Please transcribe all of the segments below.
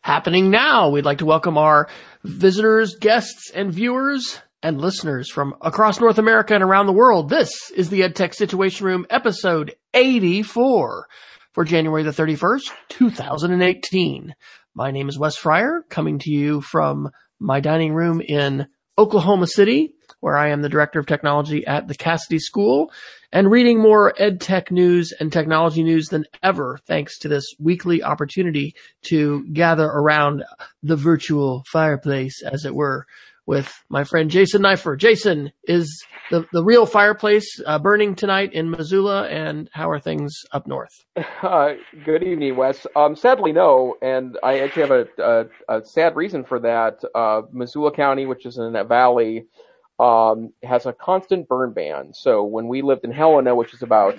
happening now. We'd like to welcome our visitors, guests, and viewers and listeners from across North America and around the world. This is the EdTech Situation Room episode 84 for January the 31st, 2018. My name is Wes Fryer coming to you from my dining room in Oklahoma City, where I am the director of technology at the Casady School and reading more ed tech news and technology news than ever thanks to this weekly opportunity to gather around the virtual fireplace, as it were, with my friend Jason Neiffer. Jason, is the, the real fireplace uh, burning tonight in Missoula, and how are things up north? Uh, good evening, Wes. Um, sadly, no, and I actually have a, a, a sad reason for that. Uh, Missoula County, which is in that valley, um, has a constant burn ban. So when we lived in Helena, which is about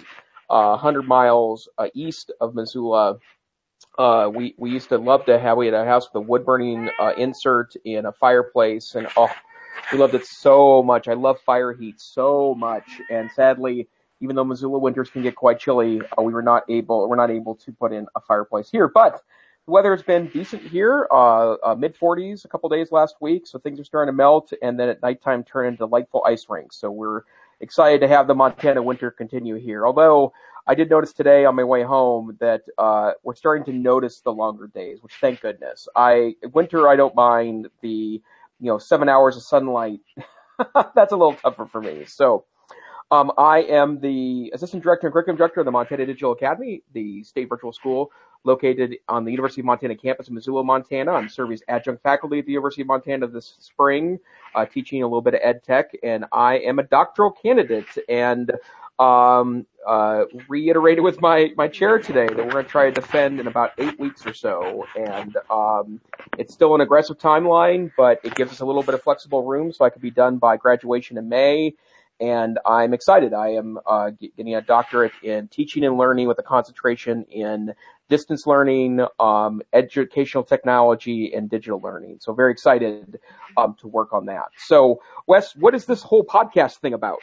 uh, 100 miles uh, east of Missoula, uh, we we used to love to have we had a house with a wood burning uh, insert in a fireplace, and oh, we loved it so much. I love fire heat so much, and sadly, even though Missoula winters can get quite chilly, uh, we were not able we're not able to put in a fireplace here, but the weather has been decent here, uh, uh, mid 40s a couple days last week, so things are starting to melt, and then at nighttime turn into delightful ice rinks. So we're excited to have the Montana winter continue here. Although I did notice today on my way home that uh, we're starting to notice the longer days, which thank goodness. I winter I don't mind the you know seven hours of sunlight. That's a little tougher for me. So um, I am the assistant director and curriculum director of the Montana Digital Academy, the state virtual school located on the University of Montana campus in Missoula, Montana. I'm serving as adjunct faculty at the University of Montana this spring, uh, teaching a little bit of ed tech, and I am a doctoral candidate. And um, uh, reiterated with my, my chair today that we're going to try to defend in about eight weeks or so. And um, it's still an aggressive timeline, but it gives us a little bit of flexible room so I could be done by graduation in May and I'm excited. I am uh, getting a doctorate in teaching and learning with a concentration in distance learning, um, educational technology, and digital learning. So very excited um, to work on that. So, Wes, what is this whole podcast thing about?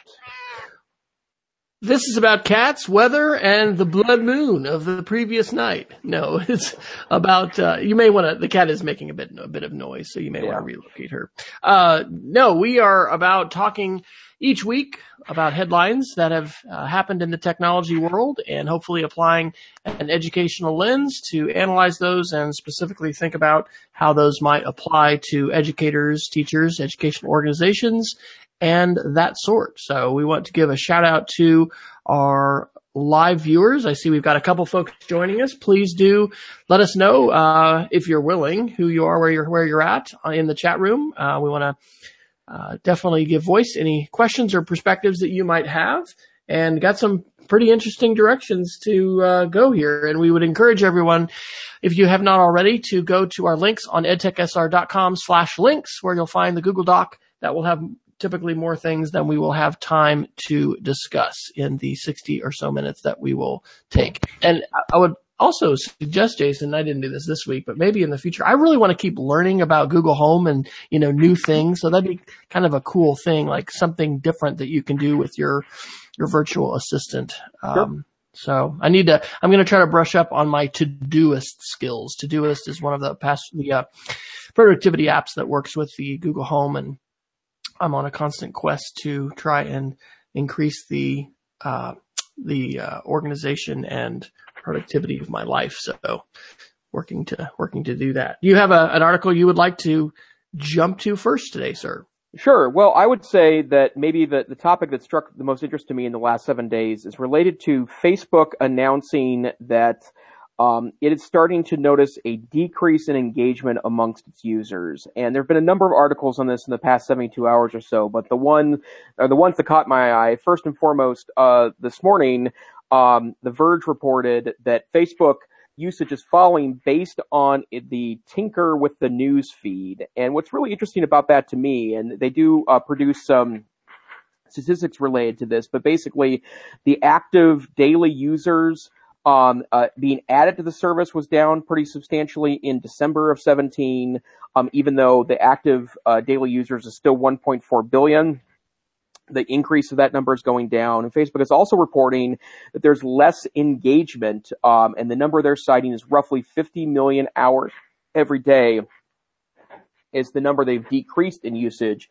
This is about cats, weather, and the blood moon of the previous night. No, it's about, uh, you may want to, the cat is making a bit, a bit of noise, so you may yeah. want to relocate her. Uh, no, we are about talking each week about headlines that have uh, happened in the technology world and hopefully applying an educational lens to analyze those and specifically think about how those might apply to educators, teachers, educational organizations, and that sort. So we want to give a shout out to our live viewers. I see we've got a couple folks joining us. Please do let us know uh, if you're willing, who you are, where you're where you're at uh, in the chat room. Uh, we want to uh, definitely give voice any questions or perspectives that you might have, and got some pretty interesting directions to uh, go here. And we would encourage everyone, if you have not already, to go to our links on edtechsr.com slash links, where you'll find the Google Doc that will have typically more things than we will have time to discuss in the 60 or so minutes that we will take. And I would also suggest, Jason, I didn't do this this week, but maybe in the future, I really want to keep learning about Google Home and, you know, new things. So that'd be kind of a cool thing, like something different that you can do with your, your virtual assistant. Sure. Um, so I need to, I'm going to try to brush up on my Todoist skills. Todoist is one of the past, the, uh, productivity apps that works with the Google Home and I'm on a constant quest to try and increase the uh, the uh, organization and productivity of my life. So working to working to do that. Do you have a, an article you would like to jump to first today, sir? Sure. Well, I would say that maybe the, the topic that struck the most interest to me in the last seven days is related to Facebook announcing that um, it is starting to notice a decrease in engagement amongst its users. And there have been a number of articles on this in the past 72 hours or so, but the one, or the ones that caught my eye, first and foremost, uh, this morning, um, The Verge reported that Facebook usage is falling based on the tinker with the news feed. And what's really interesting about that to me, and they do uh, produce some statistics related to this, but basically the active daily users um, uh, being added to the service was down pretty substantially in December of 17, um, even though the active uh, daily users is still 1.4 billion. The increase of that number is going down. And Facebook is also reporting that there's less engagement, um, and the number they're citing is roughly 50 million hours every day is the number they've decreased in usage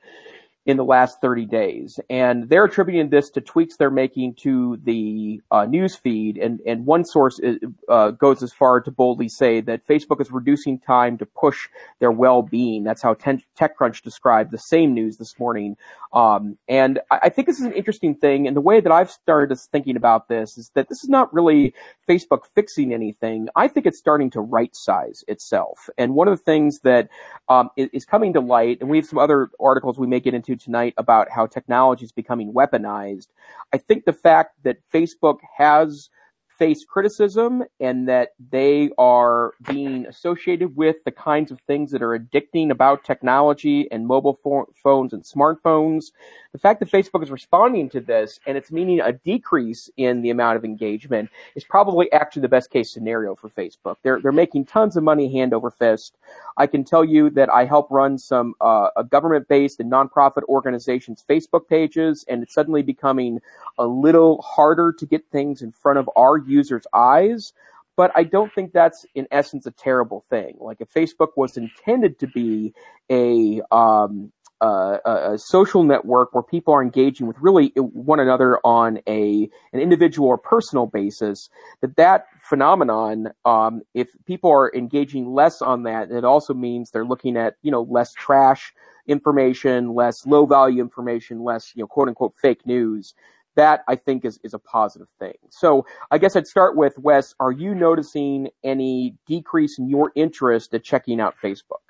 in the last 30 days. And they're attributing this to tweaks they're making to the uh, news feed. And, and one source is, uh, goes as far to boldly say that Facebook is reducing time to push their well-being. That's how TechCrunch described the same news this morning. Um, and I, I think this is an interesting thing. And the way that I've started thinking about this is that this is not really Facebook fixing anything. I think it's starting to right size itself. And one of the things that um, is coming to light, and we have some other articles we may get into tonight about how technology is becoming weaponized. I think the fact that Facebook has face criticism and that they are being associated with the kinds of things that are addicting about technology and mobile phones and smartphones. The fact that Facebook is responding to this and it's meaning a decrease in the amount of engagement is probably actually the best case scenario for Facebook. They're, they're making tons of money hand over fist. I can tell you that I help run some uh, government-based and nonprofit organizations' Facebook pages, and it's suddenly becoming a little harder to get things in front of our users' eyes. But I don't think that's in essence a terrible thing. Like if Facebook was intended to be a um, uh, a, social network where people are engaging with really one another on a an individual or personal basis, that that phenomenon, um, if people are engaging less on that, it also means they're looking at you know less trash information, less low value information, less you know quote unquote fake news that I think is, is a positive thing. So I guess I'd start with Wes. Are you noticing any decrease in your interest at checking out Facebook?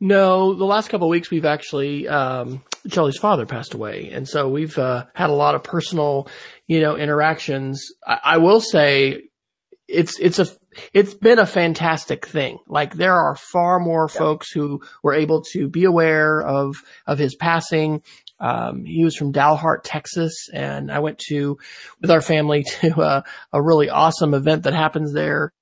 No, the last couple of weeks we've actually um, Charlie's father passed away, and so we've uh, had a lot of personal, you know, interactions. I, I will say it's it's a it's been a fantastic thing. Like there are far more yeah. folks who were able to be aware of of his passing. Um, he was from Dalhart, Texas, and I went to with our family to a, a really awesome event that happens there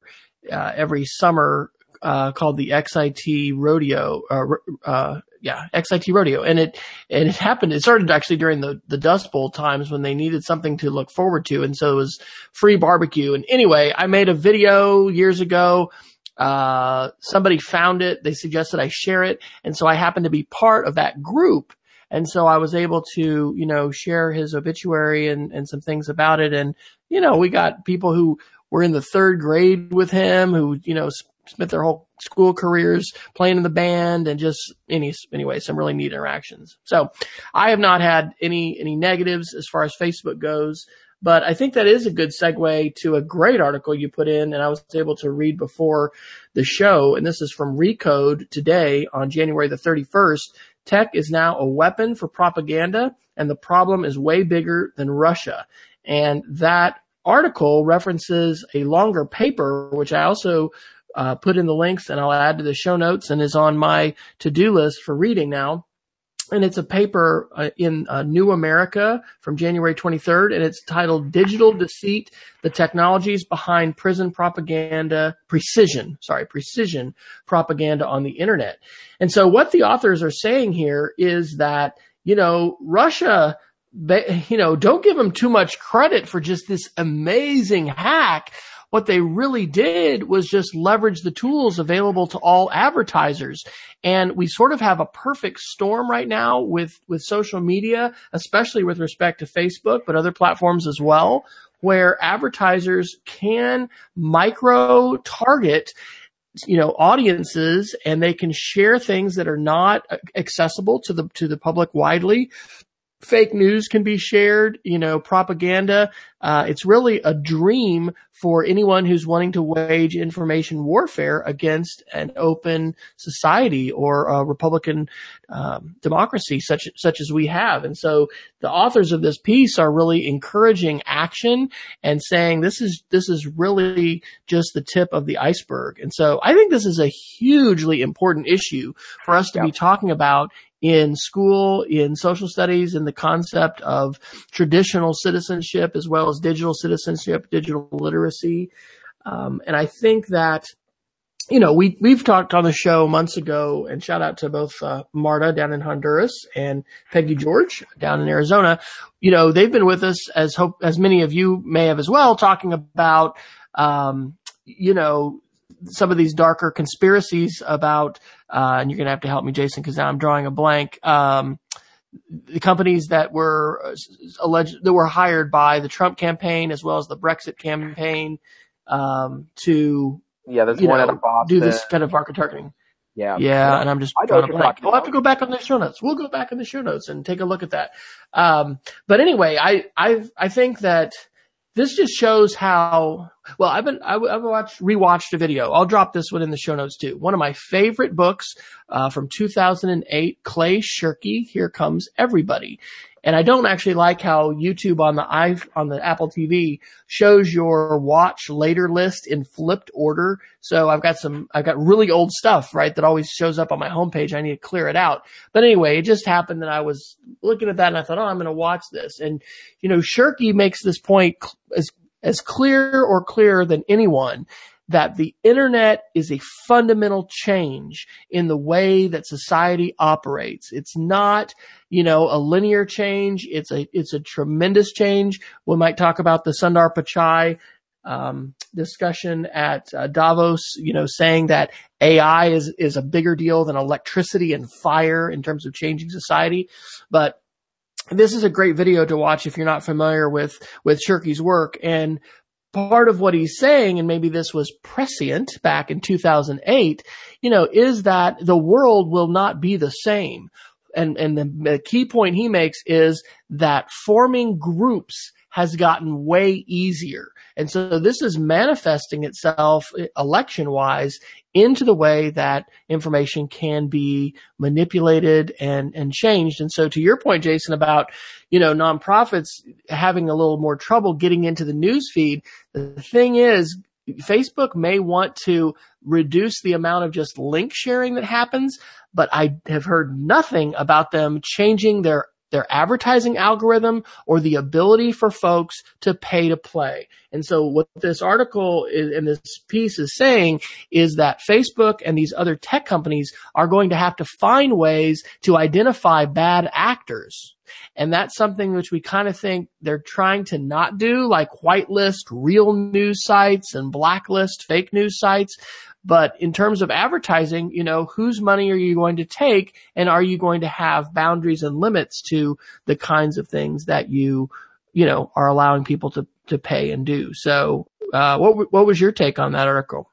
uh, every summer uh, called the XIT Rodeo. Uh, uh, yeah, XIT Rodeo, and it and it happened. It started actually during the the Dust Bowl times when they needed something to look forward to, and so it was free barbecue. And anyway, I made a video years ago. Uh, somebody found it. They suggested I share it, and so I happened to be part of that group. And so I was able to, you know, share his obituary and, and some things about it. And, you know, we got people who were in the third grade with him who, you know, spent their whole school careers playing in the band and just any anyway some really neat interactions. So I have not had any any negatives as far as Facebook goes. But I think that is a good segue to a great article you put in, and I was able to read before the show. And this is from Recode today on January the 31st. Tech is now a weapon for propaganda, and the problem is way bigger than Russia. And that article references a longer paper, which I also uh, put in the links and I'll add to the show notes and is on my to-do list for reading now. And it's a paper uh, in uh, New America from January 23rd, and it's titled "Digital Deceit: The Technologies Behind Prison Propaganda Precision." Sorry, precision propaganda on the internet. And so, what the authors are saying here is that you know Russia you know, don't give them too much credit for just this amazing hack what they really did was just leverage the tools available to all advertisers. And we sort of have a perfect storm right now with, with social media, especially with respect to Facebook, but other platforms as well, where advertisers can micro target you know audiences and they can share things that are not accessible to the to the public widely fake news can be shared, you know, propaganda. Uh, it's really a dream for anyone who's wanting to wage information warfare against an open society or a Republican um, democracy such such as we have. And so the authors of this piece are really encouraging action and saying this is this is really just the tip of the iceberg. And so I think this is a hugely important issue for us to yeah. be talking about in school, in social studies, in the concept of traditional citizenship as well as digital citizenship, digital literacy. Um, and I think that, you know, we, we've talked on the show months ago and shout out to both, uh, Marta down in Honduras and Peggy George down in Arizona. You know, they've been with us as hope, as many of you may have as well, talking about, um, you know, some of these darker conspiracies about, uh, and you're going to have to help me, Jason, because now I'm drawing a blank. Um, the companies that were uh, alleged that were hired by the Trump campaign as well as the Brexit campaign um, to yeah, there's one know, do this kind of market targeting. Yeah, yeah, and I'm just a blank. We'll have to go back on the show notes. We'll go back in the show notes and take a look at that. Um, but anyway, I I I think that this just shows how well I've been I, have watched rewatched a video. I'll drop this one in the show notes too. One of my favorite books uh, from 2008, Clay Shirky. Here comes everybody. And I don't actually like how YouTube on the i on the Apple TV shows your watch later list in flipped order. So I've got some I've got really old stuff, right, that always shows up on my homepage. I need to clear it out. But anyway, it just happened that I was looking at that and I thought, "Oh, I'm going to watch this." And you know, Shirky makes this point as as clear or clearer than anyone that the internet is a fundamental change in the way that society operates. It's not, you know, a linear change. It's a, it's a tremendous change. We might talk about the Sundar Pichai um, discussion at uh, Davos, you know, saying that AI is, is a bigger deal than electricity and fire in terms of changing society. But this is a great video to watch if you're not familiar with, with Shirky's work. And part of what he's saying, and maybe this was prescient back in 2008, you know, is that the world will not be the same. And, and the, the key point he makes is that forming groups has gotten way easier. And so this is manifesting itself election wise into the way that information can be manipulated and, and changed. And so to your point, Jason, about, you know, nonprofits having a little more trouble getting into the news feed, the thing is, Facebook may want to reduce the amount of just link sharing that happens, but I have heard nothing about them changing their their advertising algorithm or the ability for folks to pay to play. And so what this article and this piece is saying is that Facebook and these other tech companies are going to have to find ways to identify bad actors. And that's something which we kind of think they're trying to not do, like whitelist real news sites and blacklist fake news sites. But in terms of advertising, you know, whose money are you going to take and are you going to have boundaries and limits to the kinds of things that you, you know, are allowing people to, to pay and do? So, uh, what, what was your take on that article?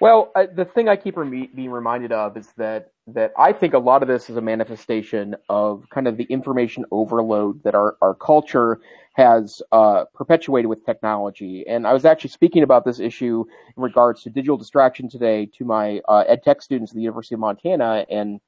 Well, uh, the thing I keep being reminded of is that that I think a lot of this is a manifestation of kind of the information overload that our, our culture has uh, perpetuated with technology. And I was actually speaking about this issue in regards to digital distraction today to my uh, ed tech students at the University of Montana, and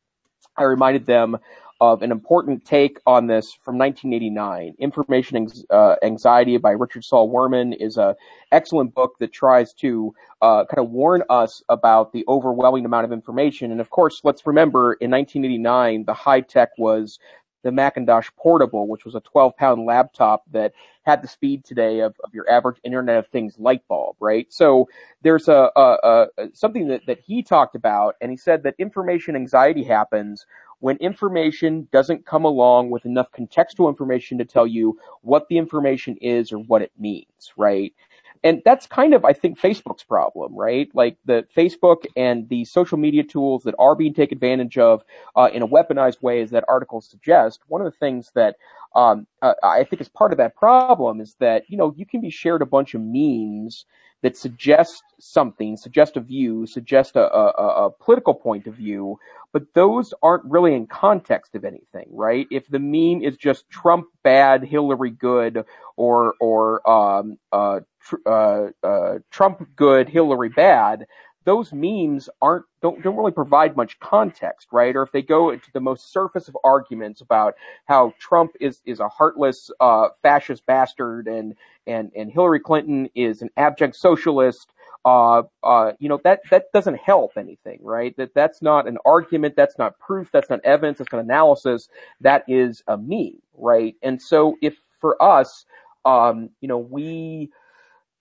I reminded them of an important take on this from 1989. Information uh, Anxiety by Richard Saul Wurman is a excellent book that tries to uh, kind of warn us about the overwhelming amount of information. And of course, let's remember in 1989, the high tech was the Macintosh Portable, which was a 12 pound laptop that had the speed today of, of your average Internet of Things light bulb, right? So there's a, a, a something that, that he talked about, and he said that information anxiety happens when information doesn't come along with enough contextual information to tell you what the information is or what it means, right? And that's kind of, I think, Facebook's problem, right? Like the Facebook and the social media tools that are being taken advantage of uh, in a weaponized way, as that article suggests. One of the things that um, uh, I think is part of that problem is that you know you can be shared a bunch of memes that suggest something, suggest a view, suggest a, a, a, political point of view, but those aren't really in context of anything, right? If the meme is just Trump bad, Hillary good, or or um, uh, uh, uh, Trump good, Hillary bad, those memes aren't don't don't really provide much context, right? Or if they go into the most surface of arguments about how Trump is is a heartless uh, fascist bastard and and and Hillary Clinton is an abject socialist, uh, uh, you know that that doesn't help anything, right? That that's not an argument, that's not proof, that's not evidence, that's not analysis. That is a meme, right? And so if for us, um, you know, we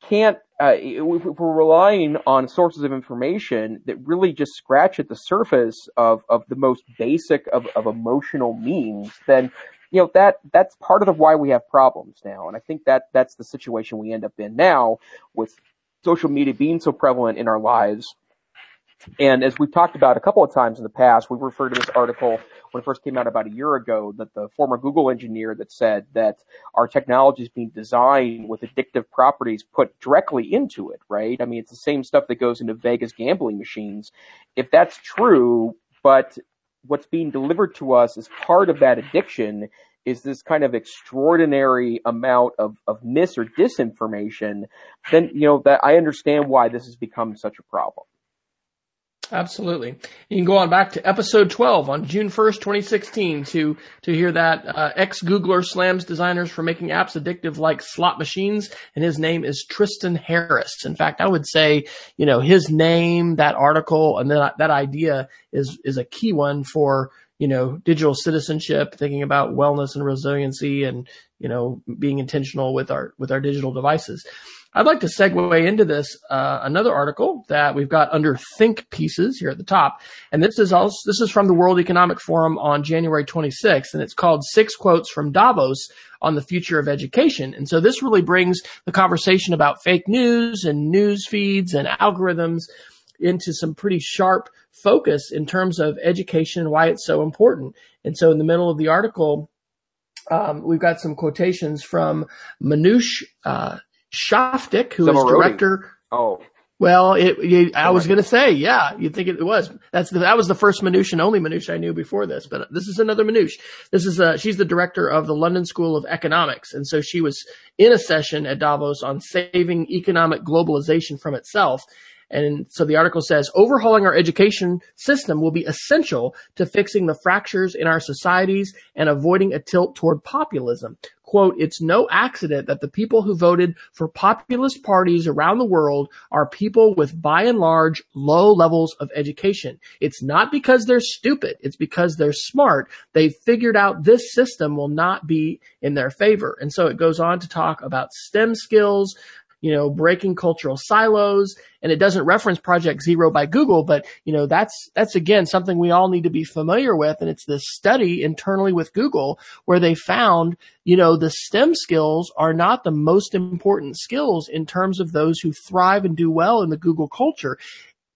can't uh, if we're relying on sources of information that really just scratch at the surface of, of the most basic of, of emotional means, then you know that that's part of the why we have problems now. And I think that that's the situation we end up in now with social media being so prevalent in our lives And as we've talked about a couple of times in the past, we've referred to this article when it first came out about a year ago that the former Google engineer that said that our technology is being designed with addictive properties put directly into it, right? I mean, it's the same stuff that goes into Vegas gambling machines. If that's true, but what's being delivered to us as part of that addiction is this kind of extraordinary amount of, of mis or disinformation, then, you know, that I understand why this has become such a problem. Absolutely. You can go on back to episode 12 on June 1st, 2016 to, to hear that, uh, ex-Googler slams designers for making apps addictive like slot machines. And his name is Tristan Harris. In fact, I would say, you know, his name, that article and that, that idea is, is a key one for, you know, digital citizenship, thinking about wellness and resiliency and, you know, being intentional with our, with our digital devices. I'd like to segue into this uh, another article that we've got under think pieces here at the top, and this is also this is from the World Economic Forum on January 26th, and it's called Six Quotes from Davos on the Future of Education. And so this really brings the conversation about fake news and news feeds and algorithms into some pretty sharp focus in terms of education and why it's so important. And so in the middle of the article, um, we've got some quotations from Minouche uh, Shafik, who is director. Oh. Well, it, I was going to say, yeah, you'd think it was. That's the, that was the first Manoush and only Manoush I knew before this, but this is another Manoush. This is uh, she's the director of the London School of Economics. And so she was in a session at Davos on saving economic globalization from itself. And so the article says overhauling our education system will be essential to fixing the fractures in our societies and avoiding a tilt toward populism. Quote, it's no accident that the people who voted for populist parties around the world are people with by and large low levels of education. It's not because they're stupid. It's because they're smart. They've figured out this system will not be in their favor. And so it goes on to talk about STEM skills, you know, breaking cultural silos. And it doesn't reference Project Zero by Google, but you know, that's, that's again something we all need to be familiar with. And it's this study internally with Google where they found, you know, the STEM skills are not the most important skills in terms of those who thrive and do well in the Google culture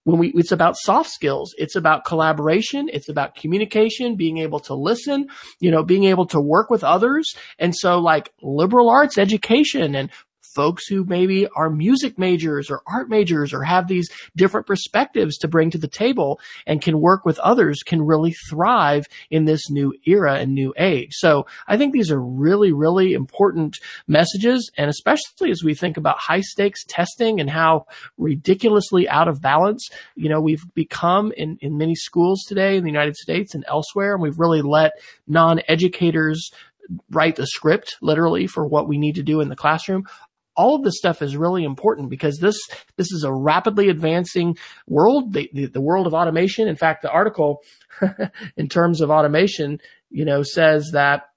when we, it's about soft skills. It's about collaboration. It's about communication, being able to listen, you know, being able to work with others. And so like liberal arts education and folks who maybe are music majors or art majors or have these different perspectives to bring to the table and can work with others can really thrive in this new era and new age. So I think these are really, really important messages. And especially as we think about high stakes testing and how ridiculously out of balance, you know, we've become in, in many schools today in the United States and elsewhere. And we've really let non-educators write the script literally for what we need to do in the classroom all of this stuff is really important because this this is a rapidly advancing world, the, the, the world of automation. In fact, the article in terms of automation, you know, says that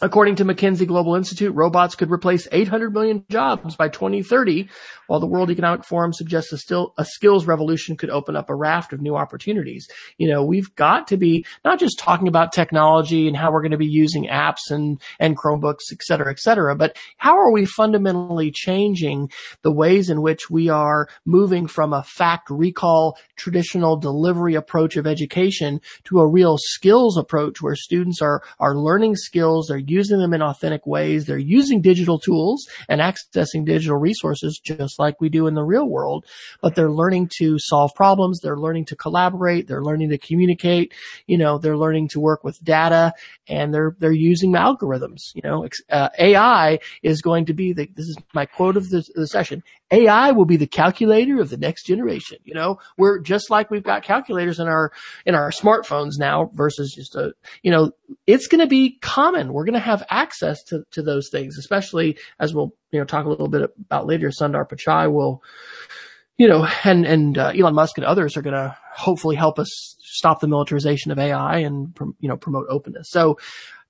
According to McKinsey Global Institute, robots could replace 800 million jobs by 2030, while the World Economic Forum suggests a still a skills revolution could open up a raft of new opportunities. You know, we've got to be not just talking about technology and how we're going to be using apps and and Chromebooks, et cetera, et cetera, but how are we fundamentally changing the ways in which we are moving from a fact recall traditional delivery approach of education to a real skills approach where students are are learning skills, they're using them in authentic ways. They're using digital tools and accessing digital resources just like we do in the real world, but they're learning to solve problems. They're learning to collaborate. They're learning to communicate. You know, they're learning to work with data and they're, they're using algorithms. You know, uh, AI is going to be the, this is my quote of the, the session. AI will be the calculator of the next generation. You know, we're just like we've got calculators in our, in our smartphones now versus just a, you know, it's going to be common. We're going to have access to, to those things, especially as we'll, you know, talk a little bit about later. Sundar Pichai will, you know, and, and, uh, Elon Musk and others are going to hopefully help us stop the militarization of AI and, you know, promote openness. So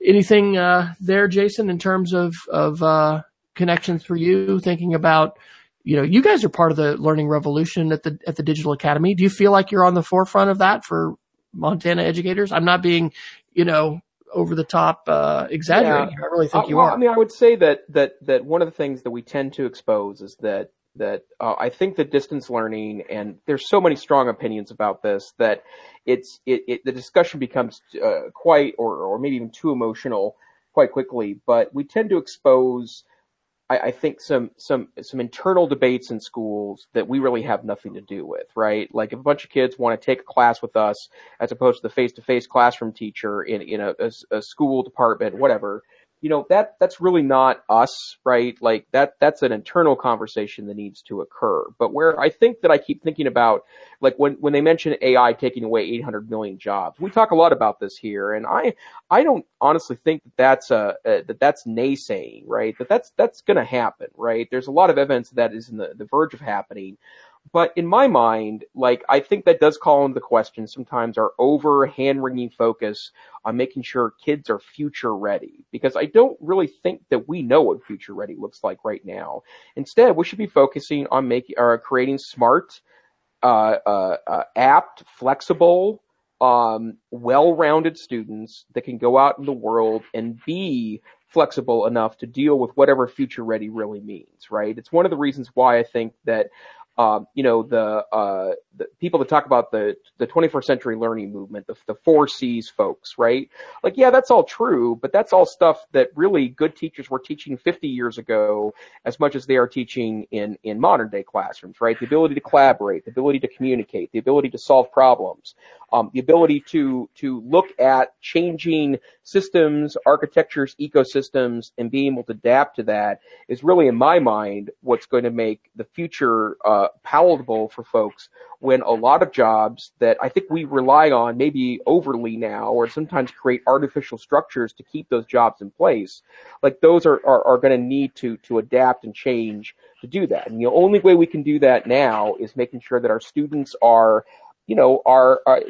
anything, uh, there, Jason, in terms of, of, uh, connections for you thinking about, you know, you guys are part of the learning revolution at the at the Digital Academy. Do you feel like you're on the forefront of that for Montana educators? I'm not being, you know, over the top uh, exaggerating. Yeah. I really think uh, you well, are. I mean, I would say that that that one of the things that we tend to expose is that that uh, I think that distance learning and there's so many strong opinions about this that it's it, it the discussion becomes uh, quite or or maybe even too emotional quite quickly. But we tend to expose I, I, think some some some internal debates in schools that we really have nothing to do with, right? Like if a bunch of kids want to take a class with us as opposed to the face to face classroom teacher in in a, a, a school department, whatever, you know that that's really not us right? Like that that's an internal conversation that needs to occur. But where i think that i keep thinking about like when when they mention ai taking away 800 million jobs we talk a lot about this here. And i i don't honestly think that that's a, a that that's naysaying right? That that's that's going to happen right? There's a lot of evidence that is in the, the verge of happening but in my mind, like I think that does call into question sometimes our over hand wringing focus on making sure kids are future ready because I don't really think that we know what future ready looks like right now. Instead, we should be focusing on making or creating smart, uh, uh, uh, apt, flexible, um, well-rounded students that can go out in the world and be flexible enough to deal with whatever future ready really means, right? It's one of the reasons why I think that um, you know, the, uh, the people that talk about the, the 21st century learning movement, the, the four C's folks, right? Like, yeah, that's all true, but that's all stuff that really good teachers were teaching 50 years ago as much as they are teaching in, in modern day classrooms, right? The ability to collaborate, the ability to communicate, the ability to solve problems, um, the ability to, to look at changing systems, architectures, ecosystems, and being able to adapt to that is really, in my mind, what's going to make the future, uh, palatable for folks when a lot of jobs that I think we rely on maybe overly now or sometimes create artificial structures to keep those jobs in place, like those are, are, are going to need to, to adapt and change to do that. And the only way we can do that now is making sure that our students are, you know, are, are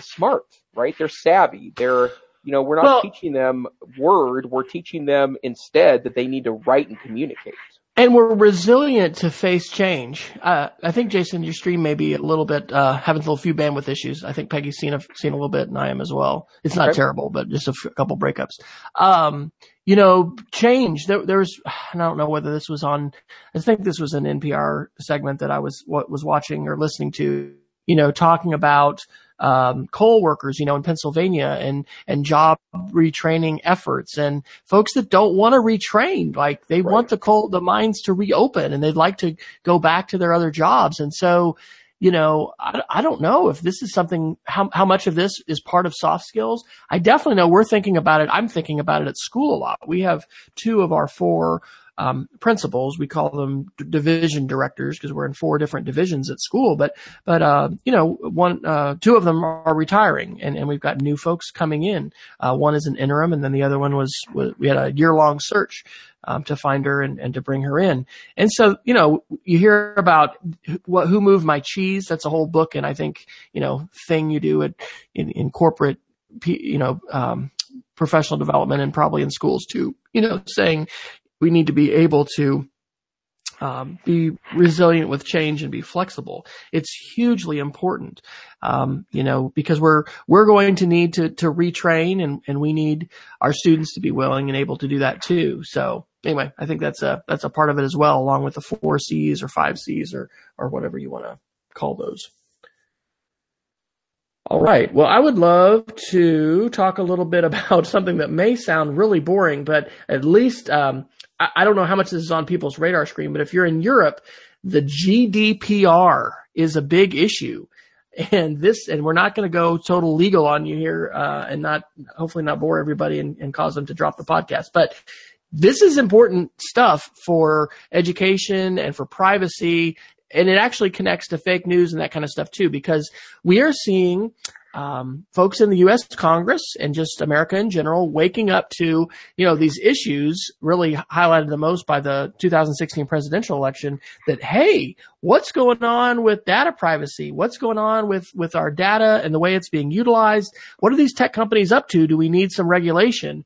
smart, right? They're savvy. They're, you know, we're not well, teaching them word. We're teaching them instead that they need to write and communicate and we're resilient to face change. Uh, I think Jason, your stream may be a little bit uh, having a little few bandwidth issues. I think Peggy's seen a seen a little bit, and I am as well. It's not okay. terrible, but just a f- couple breakups. Um, you know, change. There, there was. I don't know whether this was on. I think this was an NPR segment that I was what was watching or listening to. You know, talking about um, coal workers, you know, in Pennsylvania and, and job retraining efforts and folks that don't want to retrain, like they right. want the coal, the mines to reopen and they'd like to go back to their other jobs. And so, you know, I, I don't know if this is something, how, how much of this is part of soft skills. I definitely know we're thinking about it. I'm thinking about it at school a lot. We have two of our four um, principals. We call them division directors because we're in four different divisions at school. But but uh, you know, one uh, two of them are retiring, and, and we've got new folks coming in. Uh, one is an interim, and then the other one was, was we had a year long search. Um, to find her and, and to bring her in. And so, you know, you hear about what, who moved my cheese. That's a whole book. And I think, you know, thing you do at, in, in corporate, you know, um, professional development and probably in schools too, you know, saying, we need to be able to um, be resilient with change and be flexible. It's hugely important, um, you know, because we're we're going to need to to retrain, and and we need our students to be willing and able to do that too. So anyway, I think that's a that's a part of it as well, along with the four C's or five C's or or whatever you want to call those. All right. Well, I would love to talk a little bit about something that may sound really boring, but at least um, I, I don't know how much this is on people's radar screen, but if you're in Europe, the GDPR is a big issue. And this, and we're not going to go total legal on you here, uh, and not, hopefully not bore everybody and, and cause them to drop the podcast. But this is important stuff for education and for privacy and it actually connects to fake news and that kind of stuff too, because we are seeing um, folks in the U.S. Congress and just America in general waking up to you know these issues really highlighted the most by the 2016 presidential election. That hey, what's going on with data privacy? What's going on with with our data and the way it's being utilized? What are these tech companies up to? Do we need some regulation?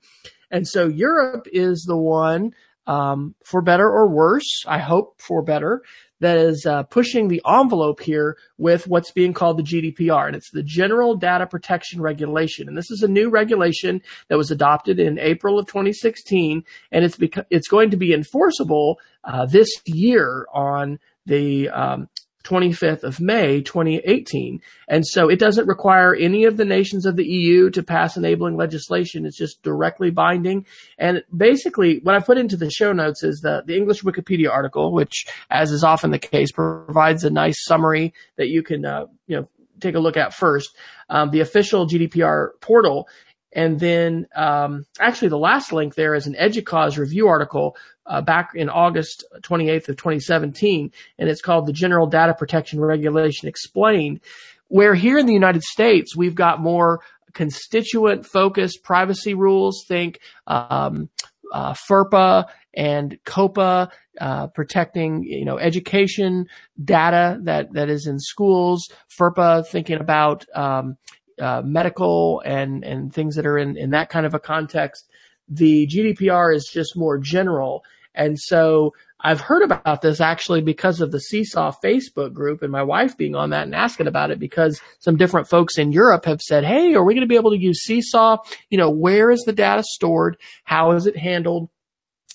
And so Europe is the one um, for better or worse, I hope for better, that is uh, pushing the envelope here with what's being called the GDPR, and it's the General Data Protection Regulation. And this is a new regulation that was adopted in April of 2016, and it's beca- it's going to be enforceable uh, this year on the um, 25th of May 2018. And so it doesn't require any of the nations of the EU to pass enabling legislation. It's just directly binding. And basically what I put into the show notes is the, the English Wikipedia article, which as is often the case provides a nice summary that you can, uh, you know, take a look at first. Um, the official GDPR portal and then, um, actually the last link there is an EDUCAUSE review article, uh, back in August 28th of 2017. And it's called the General Data Protection Regulation Explained, where here in the United States, we've got more constituent focused privacy rules. Think, um, uh, FERPA and COPPA, uh, protecting, you know, education data that, that is in schools. FERPA thinking about, um, uh, medical and and things that are in in that kind of a context. The GDPR is just more general, and so I've heard about this actually because of the Seesaw Facebook group and my wife being on that and asking about it because some different folks in Europe have said, Hey, are we going to be able to use Seesaw? You know, where is the data stored? How is it handled?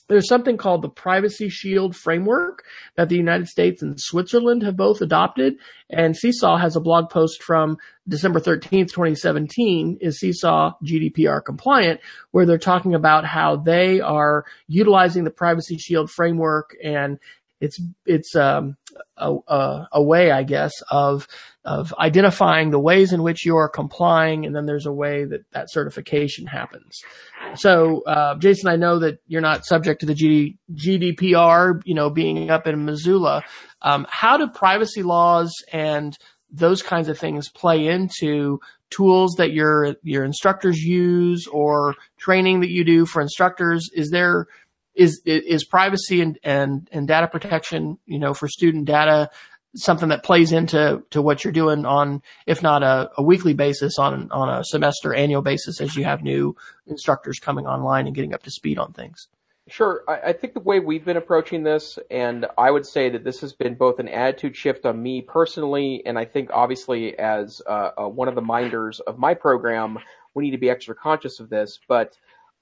There's something called the Privacy Shield framework that the United States and Switzerland have both adopted. And Seesaw has a blog post from December 13th, 2017 is Seesaw GDPR compliant where they're talking about how they are utilizing the Privacy Shield framework and it's it's um, a, a, a, way, I guess, of of identifying the ways in which you are complying, and then there's a way that that certification happens. So, uh, Jason, I know that you're not subject to the G, GDPR, you know, being up in Missoula. Um, how do privacy laws and those kinds of things play into tools that your your instructors use or training that you do for instructors? Is there is is privacy and, and and data protection, you know, for student data something that plays into to what you're doing on, if not a, a, weekly basis, on on a semester, annual basis, as you have new instructors coming online and getting up to speed on things. Sure, I, I think the way we've been approaching this, and I would say that this has been both an attitude shift on me personally, and I think obviously as uh, uh, one of the minders of my program, we need to be extra conscious of this, but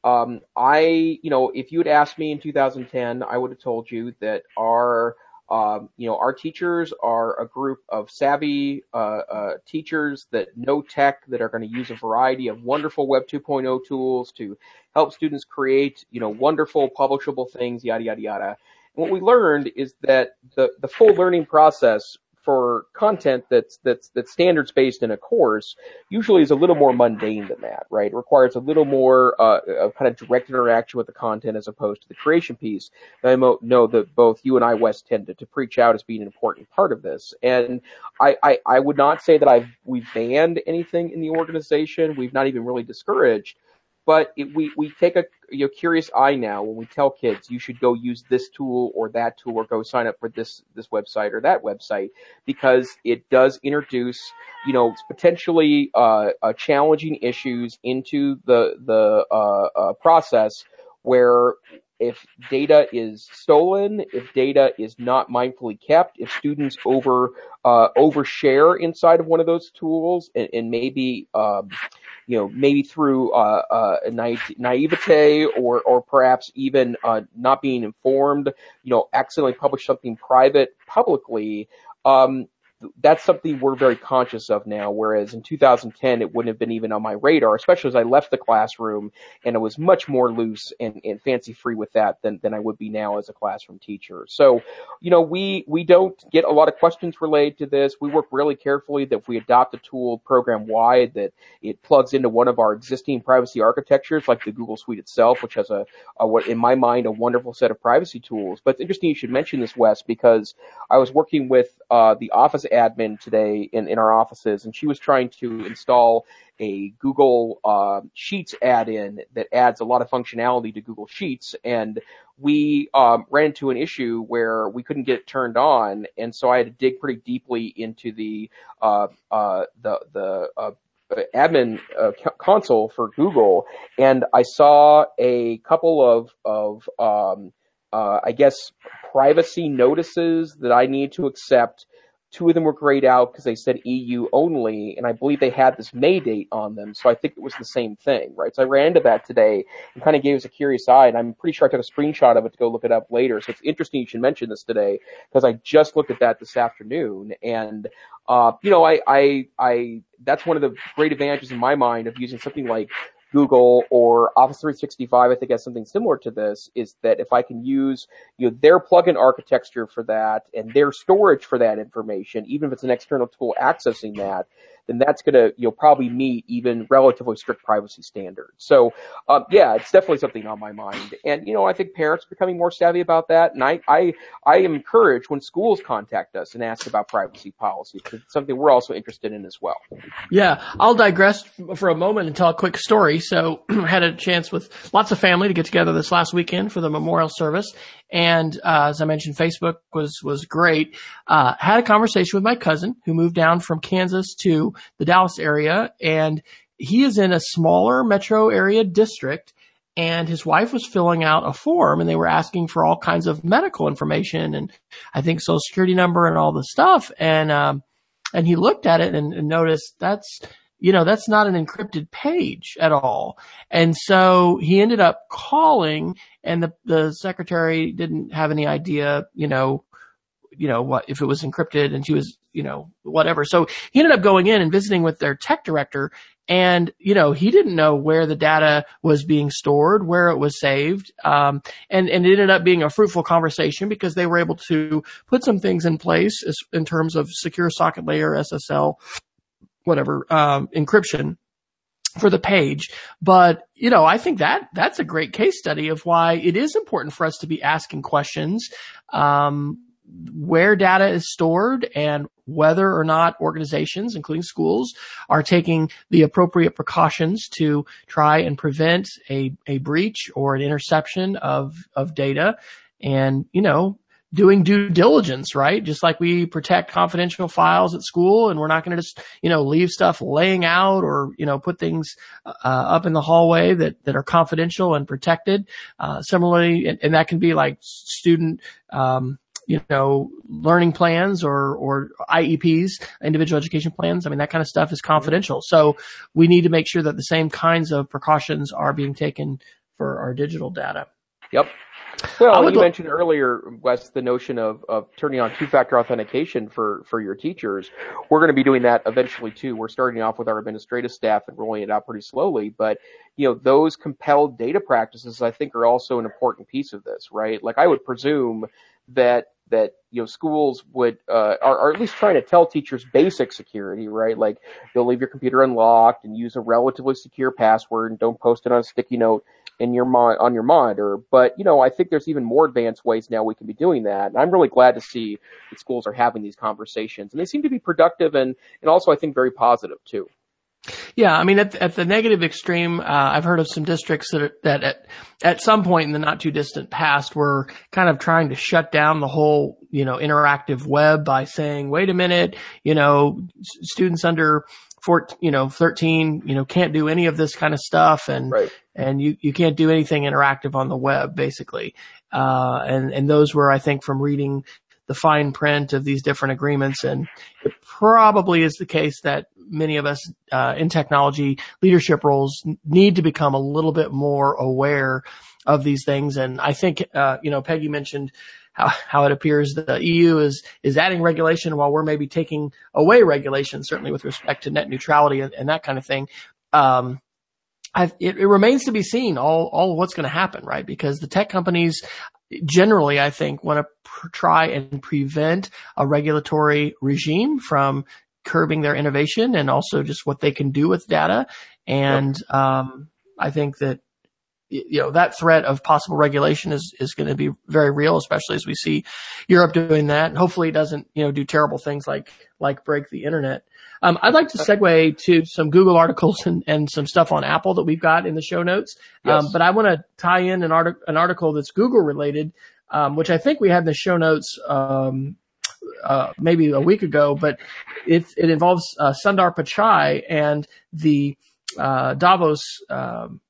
um, I, you know, if you had asked me in 2010, I would have told you that our, um, you know, our teachers are a group of savvy uh, uh, teachers that know tech that are going to use a variety of wonderful Web 2.0 tools to help students create, you know, wonderful publishable things, yada yada yada. And what we learned is that the the full learning process for content that's that's that's standards based in a course usually is a little more mundane than that, right? It requires a little more uh, kind of direct interaction with the content as opposed to the creation piece. I know that both you and I, Wes, tended to preach out as being an important part of this. And I, I, I would not say that I've we've banned anything in the organization. We've not even really discouraged but it, we we take a you know, curious eye now when we tell kids you should go use this tool or that tool or go sign up for this this website or that website because it does introduce you know potentially uh, uh, challenging issues into the the uh, uh process where if data is stolen, if data is not mindfully kept, if students over uh, overshare inside of one of those tools, and, and maybe um, you know maybe through uh, uh, naivete or or perhaps even uh, not being informed, you know, accidentally publish something private publicly. Um, that's something we're very conscious of now. Whereas in 2010, it wouldn't have been even on my radar, especially as I left the classroom and I was much more loose and, and fancy free with that than, than I would be now as a classroom teacher. So, you know, we, we don't get a lot of questions related to this. We work really carefully that if we adopt a tool program wide, that it plugs into one of our existing privacy architectures, like the Google Suite itself, which has a, a what in my mind, a wonderful set of privacy tools. But it's interesting you should mention this, Wes, because I was working with, uh, the Office admin today in, in our offices, and she was trying to install a Google uh, Sheets add-in that adds a lot of functionality to Google Sheets, and we um, ran into an issue where we couldn't get it turned on, and so I had to dig pretty deeply into the uh, uh, the the uh, admin uh, console for Google, and I saw a couple of of um, uh, I guess privacy notices that I need to accept Two of them were grayed out because they said EU only, and I believe they had this May date on them, so I think it was the same thing, right? So I ran into that today and kind of gave us a curious eye, and I'm pretty sure I took a screenshot of it to go look it up later. So it's interesting you should mention this today because I just looked at that this afternoon, and uh, you know, I, I, I, that's one of the great advantages in my mind of using something like Google or Office 365, I think has something similar to this, is that if I can use, you know, their plugin architecture for that and their storage for that information, even if it's an external tool accessing that, then that's going to, you'll probably meet even relatively strict privacy standards. So, um, yeah, it's definitely something on my mind. And, you know, I think parents are becoming more savvy about that. And I, I, I am encouraged when schools contact us and ask about privacy policy because it's something we're also interested in as well. Yeah. I'll digress for a moment and tell a quick story. So I had a chance with lots of family to get together this last weekend for the memorial service. And, uh, as I mentioned, Facebook was, was great. Uh, had a conversation with my cousin who moved down from Kansas to the Dallas area and he is in a smaller metro area district and his wife was filling out a form and they were asking for all kinds of medical information and I think social security number and all the stuff. And, um, and he looked at it and, and noticed that's, you know, that's not an encrypted page at all. And so he ended up calling and the, the secretary didn't have any idea, you know, you know, what, if it was encrypted and she was, you know, whatever. So he ended up going in and visiting with their tech director and, you know, he didn't know where the data was being stored, where it was saved. Um, and, and it ended up being a fruitful conversation because they were able to put some things in place in terms of secure socket layer, SSL, whatever, um, encryption for the page. But, you know, I think that that's a great case study of why it is important for us to be asking questions. Um, where data is stored and whether or not organizations, including schools, are taking the appropriate precautions to try and prevent a, a breach or an interception of, of data. And, you know, doing due diligence, right? Just like we protect confidential files at school and we're not going to just, you know, leave stuff laying out or, you know, put things uh, up in the hallway that, that are confidential and protected. Uh, similarly, and, and, that can be like student, um, you know, learning plans or, or IEPs, individual education plans. I mean, that kind of stuff is confidential. So we need to make sure that the same kinds of precautions are being taken for our digital data. Yep. Well, you mentioned earlier, Wes, the notion of, of turning on two-factor authentication for, for your teachers. We're going to be doing that eventually too. We're starting off with our administrative staff and rolling it out pretty slowly, but you know, those compelled data practices, I think, are also an important piece of this, right? Like I would presume that that you know schools would uh, are, are at least trying to tell teachers basic security, right? Like you'll leave your computer unlocked and use a relatively secure password and don't post it on a sticky note in your mon- on your monitor. But you know, I think there's even more advanced ways now we can be doing that. And I'm really glad to see that schools are having these conversations, and they seem to be productive and and also I think very positive too. Yeah, I mean, at, at the negative extreme, uh, I've heard of some districts that are, that at, at some point in the not too distant past were kind of trying to shut down the whole, you know, interactive web by saying, wait a minute, you know, students under 14, you know, 13, you know, can't do any of this kind of stuff and, right. and you, you can't do anything interactive on the web, basically. Uh, and, and those were, I think, from reading the fine print of these different agreements. And it probably is the case that many of us uh, in technology leadership roles need to become a little bit more aware of these things. And I think, uh, you know, Peggy mentioned how, how it appears the EU is, is adding regulation while we're maybe taking away regulation, certainly with respect to net neutrality and, and that kind of thing. Um, it, it, remains to be seen all, all what's going to happen, right? Because the tech companies generally, I think, want to pr- try and prevent a regulatory regime from curbing their innovation and also just what they can do with data. And, yep. um, I think that, you know, that threat of possible regulation is, is going to be very real, especially as we see Europe doing that. And hopefully it doesn't, you know, do terrible things like, like break the internet. Um, I'd like to segue to some Google articles and, and some stuff on Apple that we've got in the show notes. Um, yes. Um, but I want to tie in an, artic- an article that's Google related, um, which I think we had in the show notes, um, uh, maybe a week ago, but it, it involves uh, Sundar Pichai and the uh, Davos um,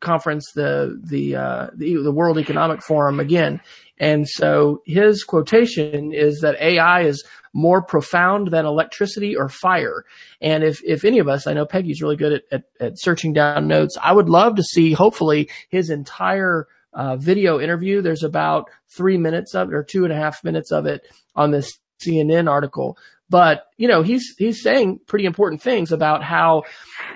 conference, the the, uh, the, the World Economic Forum again, And so his quotation is that AI is more profound than electricity or fire. And if, if any of us, I know Peggy's really good at, at, at searching down notes. I would love to see hopefully his entire uh, video interview. There's about three minutes of it or two and a half minutes of it on this CNN article. But, you know, he's, he's saying pretty important things about how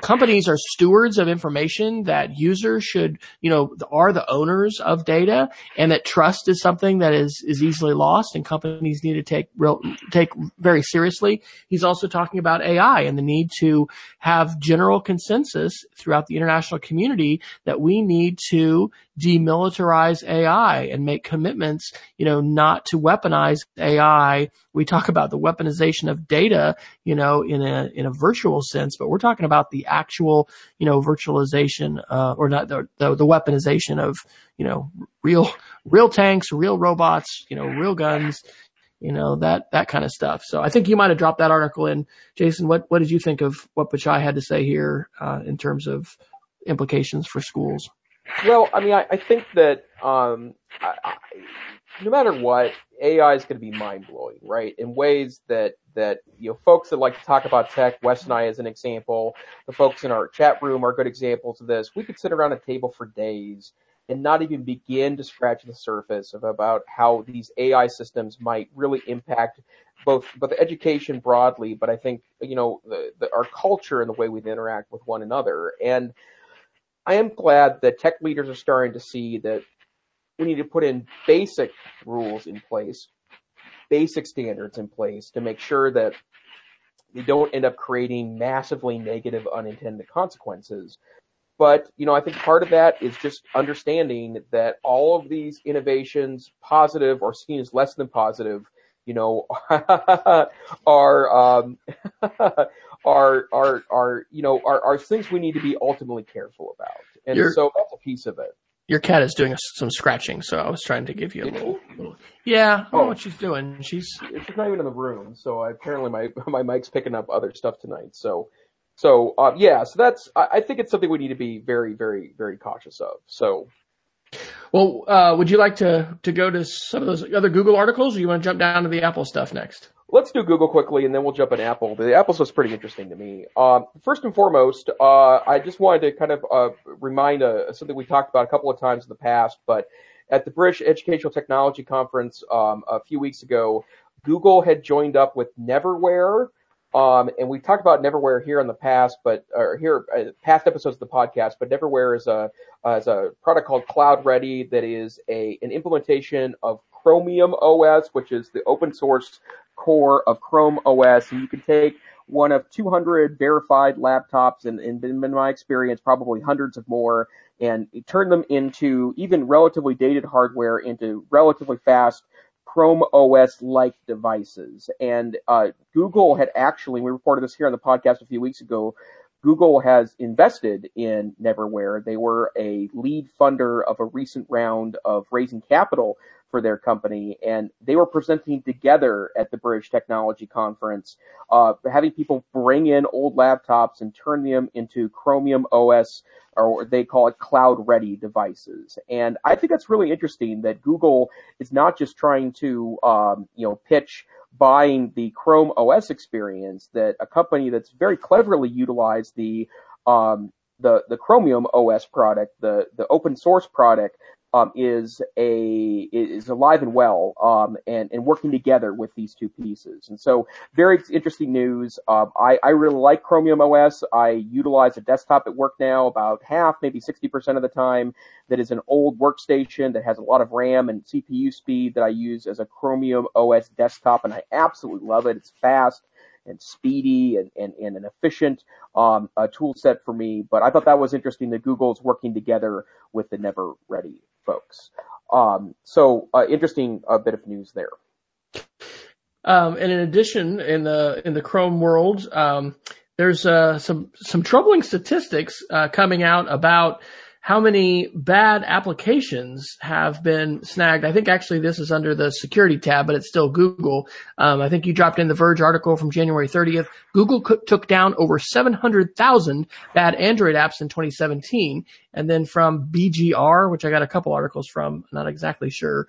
companies are stewards of information that users should, you know, are the owners of data and that trust is something that is, is easily lost and companies need to take real, take very seriously. He's also talking about AI and the need to have general consensus throughout the international community that we need to demilitarize AI and make commitments, you know, not to weaponize AI. We talk about the weaponization of data, you know, in a, in a virtual sense, but we're talking about the actual, you know, virtualization, uh, or not the, the, the weaponization of, you know, real, real tanks, real robots, you know, real guns, you know, that, that kind of stuff. So I think you might have dropped that article in. Jason, what, what did you think of what Pichai had to say here, uh, in terms of implications for schools? Well, I mean, I, I think that um, I, no matter what, AI is going to be mind blowing, right? In ways that that you know, folks that like to talk about tech, Wes and I as an example, the folks in our chat room are good examples of this. We could sit around a table for days and not even begin to scratch the surface of about how these AI systems might really impact both both education broadly, but I think you know the, the, our culture and the way we interact with one another. And I am glad that tech leaders are starting to see that we need to put in basic rules in place, basic standards in place to make sure that they don't end up creating massively negative unintended consequences. But, you know, I think part of that is just understanding that all of these innovations, positive or seen as less than positive, you know, are um, are are are you know are are things we need to be ultimately careful about, and You're, so that's a piece of it. Your cat is doing some scratching, so I was trying to give you a little, little. Yeah, I oh, what she's doing. She's she's not even in the room, so I, apparently my my mic's picking up other stuff tonight. So, so uh, yeah, so that's I, I think it's something we need to be very, very, very cautious of. So, well, uh, would you like to to go to some of those other Google articles, or you want to jump down to the Apple stuff next? Let's do Google quickly, and then we'll jump on Apple. The Apple stuff's pretty interesting to me. Um, first and foremost, uh, I just wanted to kind of uh, remind uh, something we talked about a couple of times in the past, but at the British Educational Technology Conference um, a few weeks ago, Google had joined up with Neverware. Um, and we talked about Neverware here in the past, but or here uh, past episodes of the podcast. But Neverware is a uh, is a product called Cloud Ready that is a an implementation of Chromium OS, which is the open source core of Chrome OS, and you can take one of 200 verified laptops, and, and in my experience, probably hundreds of more, and turn them into even relatively dated hardware into relatively fast Chrome OS like devices. And uh, Google had actually, we reported this here on the podcast a few weeks ago, Google has invested in Neverware. They were a lead funder of a recent round of raising capital for their company, and they were presenting together at the British Technology Conference, uh, having people bring in old laptops and turn them into Chromium OS, or they call it cloud ready devices. And I think that's really interesting that Google is not just trying to, um, you know, pitch buying the Chrome OS experience, that a company that's very cleverly utilized the um, the the Chromium OS product, the the open source product, um, is a is alive and well um, and and working together with these two pieces. And so, very interesting news. Um, I I really like Chromium OS. I utilize a desktop at work now about half, maybe sixty percent of the time. That is an old workstation that has a lot of RAM and CPU speed that I use as a Chromium OS desktop, and I absolutely love it. It's fast and speedy and, and, and an efficient um, tool set for me. But I thought that was interesting that Google's working together with the Never Ready folks. Um, so uh, interesting uh, bit of news there. Um, and in addition, in the in the Chrome world, um, there's uh, some some troubling statistics uh, coming out about how many bad applications have been snagged. I think actually this is under the security tab, but it's still Google. Um, I think you dropped in the Verge article from January 30th. Google co- took down over 700,000 bad Android apps in 2017. And then from BGR, which I got a couple articles from, not exactly sure.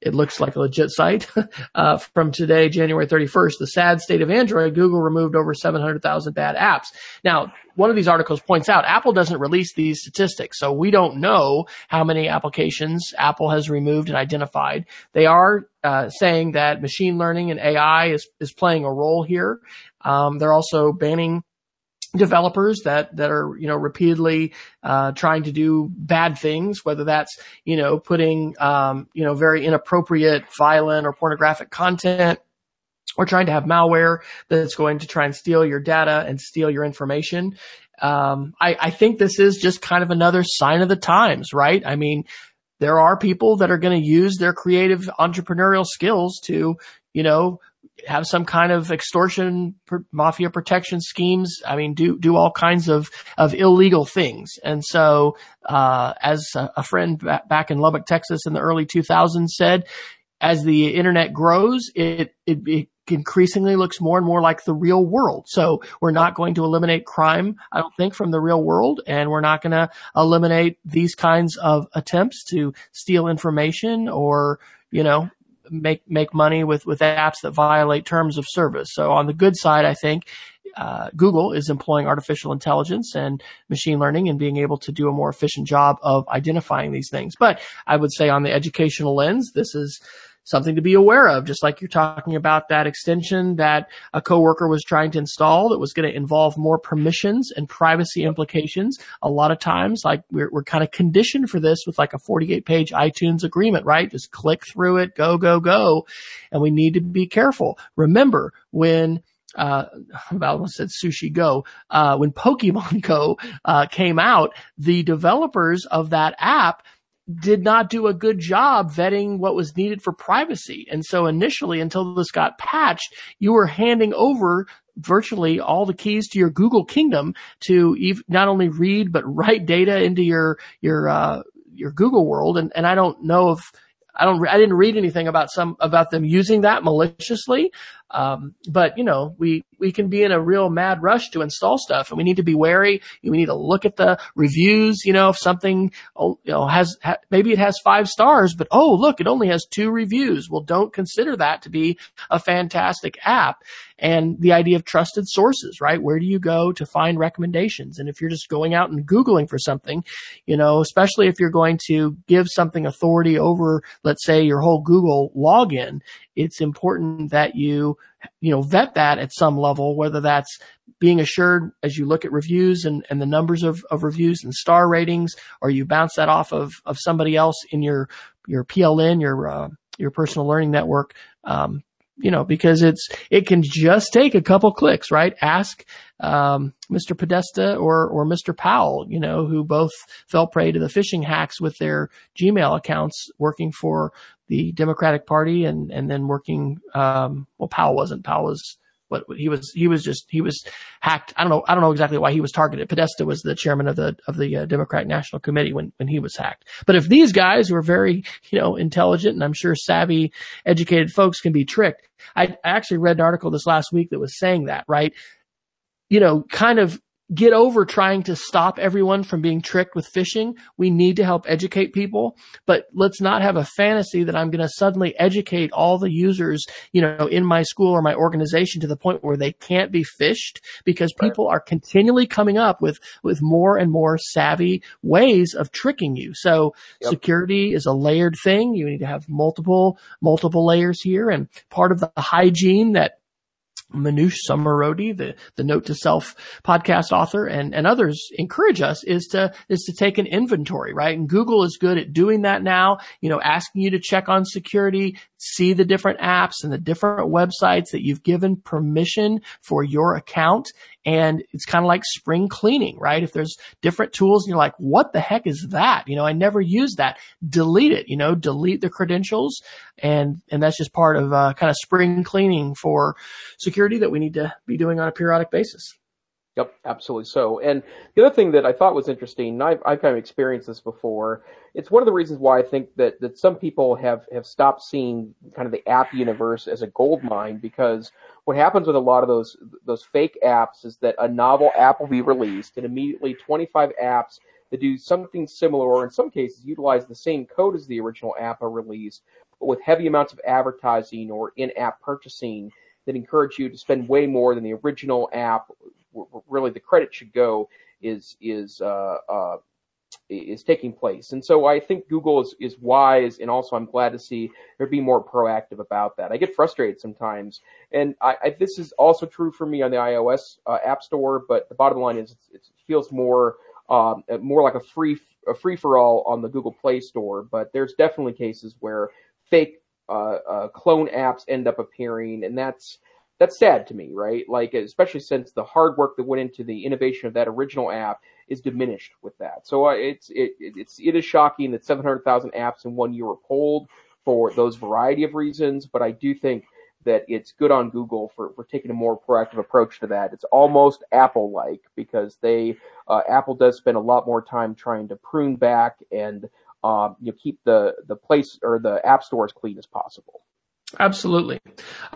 It looks like a legit site. Uh, from today, January 31st, the sad state of Android, Google removed over 700,000 bad apps. Now, one of these articles points out Apple doesn't release these statistics, so we don't know how many applications Apple has removed and identified. They are uh, saying that machine learning and AI is is playing a role here. Um, they're also banning developers that that are you know repeatedly uh, trying to do bad things, whether that's you know putting um, you know very inappropriate, violent, or pornographic content. Or trying to have malware that's going to try and steal your data and steal your information. Um, I, I think this is just kind of another sign of the times, right? I mean, there are people that are going to use their creative entrepreneurial skills to, you know, have some kind of extortion mafia protection schemes. I mean, do, do all kinds of, of illegal things. And so, uh, as a, a friend back in Lubbock, Texas in the early 2000s said, as the internet grows, it, it, it increasingly looks more and more like the real world. So we're not going to eliminate crime, I don't think, from the real world. And we're not going to eliminate these kinds of attempts to steal information or, you know, make make money with with apps that violate terms of service. So on the good side, I think uh, Google is employing artificial intelligence and machine learning and being able to do a more efficient job of identifying these things. But I would say on the educational lens, this is something to be aware of, just like you're talking about that extension that a coworker was trying to install that was going to involve more permissions and privacy implications. A lot of times, like we're, we're kind of conditioned for this with like a 48 page iTunes agreement, right? Just click through it, go, go, go. And we need to be careful. Remember when uh, I almost said Sushi Go. Uh, when Pokemon Go uh, came out, the developers of that app did not do a good job vetting what was needed for privacy. And so initially, until this got patched, you were handing over virtually all the keys to your Google kingdom to ev- not only read, but write data into your, your, uh, your Google world. And, and I don't know if, I don't, I didn't read anything about some, about them using that maliciously. Um, but you know, we, we can be in a real mad rush to install stuff and we need to be wary. We need to look at the reviews. You know, if something, oh, you know, has, ha, maybe it has five stars, but oh, look, it only has two reviews. Well, don't consider that to be a fantastic app. And the idea of trusted sources, right? Where do you go to find recommendations? And if you're just going out and Googling for something, you know, especially if you're going to give something authority over, let's say your whole Google login, it's important that you, you know, vet that at some level, whether that's being assured as you look at reviews and, and the numbers of, of reviews and star ratings, or you bounce that off of, of somebody else in your, your PLN, your, uh, your personal learning network. Um, you know, because it's, it can just take a couple clicks, right? Ask, um, Mr. Podesta or, or Mr. Powell, you know, who both fell prey to the phishing hacks with their Gmail accounts working for the Democratic Party and, and then working, um, well, Powell wasn't. Powell was, what he was, he was just, he was hacked. I don't know, I don't know exactly why he was targeted. Podesta was the chairman of the, of the uh, Democratic National Committee when, when he was hacked. But if these guys who are very, you know, intelligent and I'm sure savvy, educated folks can be tricked. I, I actually read an article this last week that was saying that, right? You know, kind of get over trying to stop everyone from being tricked with phishing. We need to help educate people, but let's not have a fantasy that I'm going to suddenly educate all the users, you know, in my school or my organization to the point where they can't be phished because people are continually coming up with, with more and more savvy ways of tricking you. So yep. security is a layered thing. You need to have multiple, multiple layers here and part of the hygiene that Manoush Zomorodi, the, the Note to Self podcast author and, and others encourage us is to, is to take an inventory, right? And Google is good at doing that now, you know, asking you to check on security, see the different apps and the different websites that you've given permission for your account. And it's kind of like spring cleaning, right? If there's different tools and you're like, what the heck is that? You know, I never use that. Delete it, you know, delete the credentials. And, and that's just part of uh, kind of spring cleaning for security that we need to be doing on a periodic basis. Yep, absolutely so. And the other thing that I thought was interesting, and I've, I've kind of experienced this before, it's one of the reasons why I think that, that some people have, have stopped seeing kind of the app universe as a gold mine because what happens with a lot of those those fake apps is that a novel app will be released and immediately 25 apps that do something similar or in some cases utilize the same code as the original app are released but with heavy amounts of advertising or in-app purchasing that encourage you to spend way more than the original app. Really, the credit should go is is uh, uh, is taking place. And so I think Google is, is wise, and also I'm glad to see they're being more proactive about that. I get frustrated sometimes, and I, I, this is also true for me on the iOS uh, App Store. But the bottom line is, it feels more um, more like a free a free for all on the Google Play Store. But there's definitely cases where fake uh, uh, clone apps end up appearing, and that's that's sad to me, right? Like, especially since the hard work that went into the innovation of that original app is diminished with that. So uh, it's it, it's it is shocking that 700,000 apps in one year were pulled for those variety of reasons, but I do think that it's good on Google for, for taking a more proactive approach to that. It's almost Apple like because they uh, Apple does spend a lot more time trying to prune back and um, you know, keep the the place or the app store as clean as possible. Absolutely.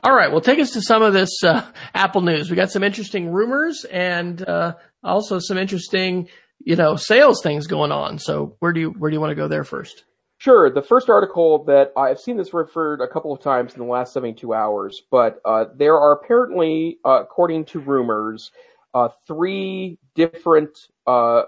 All right. Well, take us to some of this uh, Apple news. We got some interesting rumors and uh, also some interesting, you know, sales things going on. So where do you where do you want to go there first? Sure. The first article that I've seen this referred a couple of times in the last 72 hours, but uh, there are apparently, uh, according to rumors, uh, three different uh,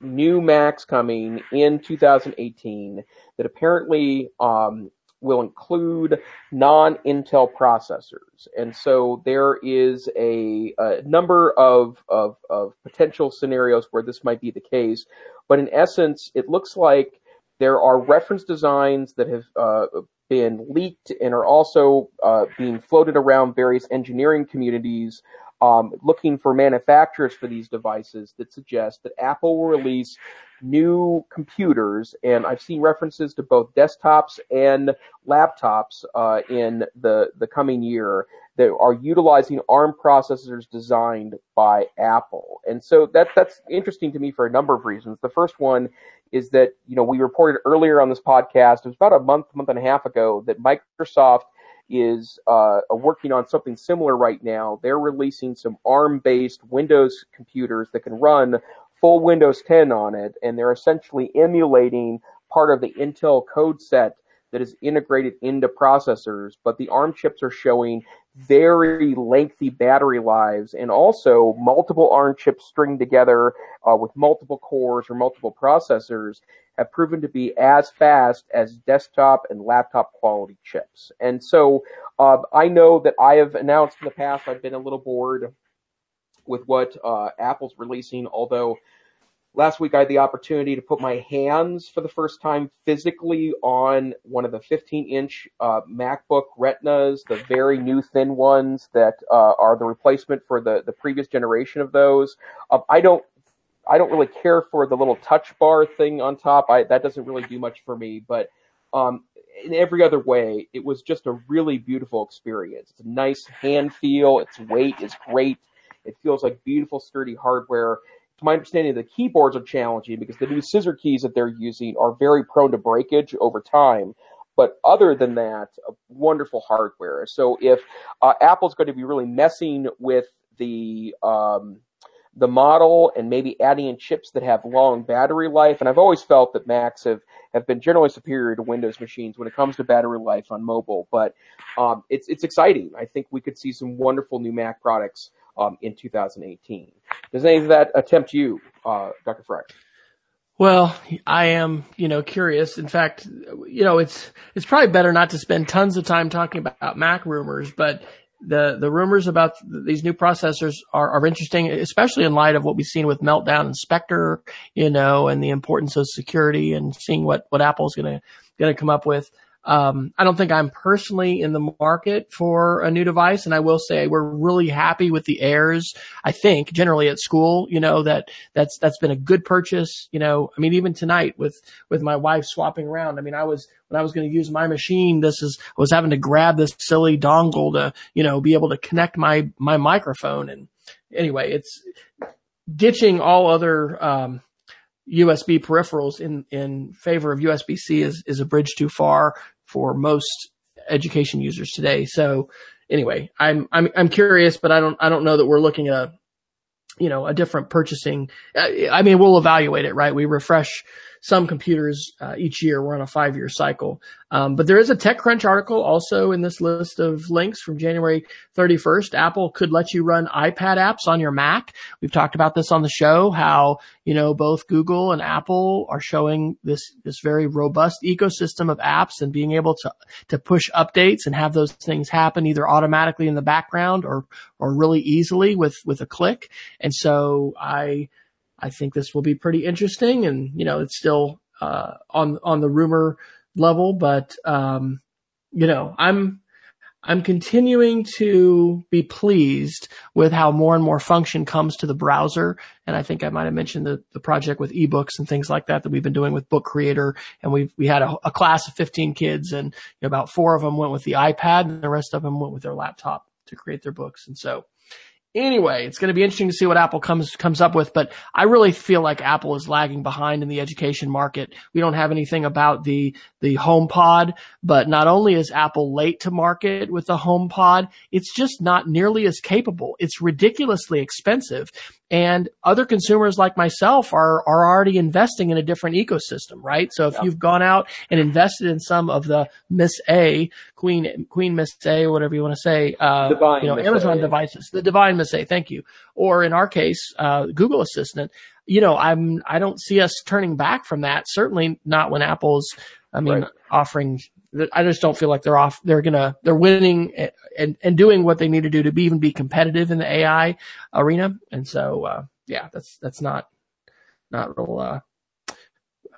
new Macs coming in 2018 that apparently um, will include non-Intel processors. And so there is a, a number of, of, of, potential scenarios where this might be the case. But in essence, it looks like there are reference designs that have uh, been leaked and are also uh, being floated around various engineering communities um, looking for manufacturers for these devices that suggest that Apple will release new computers, and I've seen references to both desktops and laptops uh, in the the coming year that are utilizing ARM processors designed by Apple. And so that that's interesting to me for a number of reasons. The first one is that you know we reported earlier on this podcast, it was about a month, month and a half ago, that Microsoft is uh, working on something similar right now. They're releasing some ARM-based Windows computers that can run full Windows 10 on it, and they're essentially emulating part of the Intel code set that is integrated into processors, but the ARM chips are showing very lengthy battery lives and also multiple ARM chips stringed together uh, with multiple cores or multiple processors have proven to be as fast as desktop and laptop quality chips. And so uh, I know that I have announced in the past I've been a little bored with what uh, Apple's releasing, although last week I had the opportunity to put my hands for the first time physically on one of the 15 inch uh, MacBook Retinas, the very new thin ones that uh, are the replacement for the, the previous generation of those. Uh, I don't I don't really care for the little touch bar thing on top. I, that doesn't really do much for me, but um, in every other way, it was just a really beautiful experience. It's a nice hand feel. Its weight is great. It feels like beautiful, sturdy hardware. To my understanding, the keyboards are challenging because the new scissor keys that they're using are very prone to breakage over time. But other than that, wonderful hardware. So if uh, Apple's going to be really messing with the um, the model and maybe adding in chips that have long battery life. And I've always felt that Macs have, have been generally superior to Windows machines when it comes to battery life on mobile. But um, it's it's exciting. I think we could see some wonderful new Mac products um, in 2018. Does any of that tempt you, uh, Dr. Fryer? Well, I am, you know, curious. In fact, you know, it's it's probably better not to spend tons of time talking about Mac rumors, but the the rumors about these new processors are, are interesting, especially in light of what we've seen with Meltdown and Spectre, you know, and the importance of security and seeing what what Apple's going to come up with. Um, I don't think I'm personally in the market for a new device. And I will say we're really happy with the Airs. I think generally at school, you know, that that's, that's been a good purchase. You know, I mean, even tonight with, with my wife swapping around. I mean, I was, when I was going to use my machine, this is, I was having to grab this silly dongle to, you know, be able to connect my, my microphone. And anyway, it's ditching all other, um, USB peripherals in, in favor of USB-C is, is a bridge too far for most education users today. So anyway, I'm, I'm, I'm curious, but I don't, I don't know that we're looking at a, you know, a different purchasing. I mean, we'll evaluate it, right? We refresh some computers uh, each year. We're on a five year cycle. Um, but there is a TechCrunch article also in this list of links from January 31st. Apple could let you run iPad apps on your Mac. We've talked about this on the show, how, you know, both Google and Apple are showing this, this very robust ecosystem of apps and being able to, to push updates and have those things happen either automatically in the background or, or really easily with, with a click. And so I, I think this will be pretty interesting and, you know, it's still, uh, on, on the rumor level, but, um, you know, I'm, I'm continuing to be pleased with how more and more function comes to the browser. And I think I might have mentioned the, the project with ebooks and things like that that we've been doing with Book Creator. And we we had a, a class of 15 kids and about four of them went with the iPad and the rest of them went with their laptop to create their books. And so Anyway, it's going to be interesting to see what Apple comes comes up with, but I really feel like Apple is lagging behind in the education market. We don't have anything about the the HomePod, but not only is Apple late to market with the HomePod, it's just not nearly as capable. It's ridiculously expensive. And other consumers like myself are, are already investing in a different ecosystem, right? So if yeah. you've gone out and invested in some of the Miss A, Queen, Queen Miss A, or whatever you want to say, uh, you know, Miss Amazon a. devices, the Divine Miss A, thank you. Or in our case, uh, Google Assistant, you know, I'm, I don't see us turning back from that. Certainly not when Apple's, I mean, right. offering I just don't feel like they're off. They're gonna they're winning and and doing what they need to do to be even be competitive in the AI arena. And so uh, yeah, that's that's not not real uh,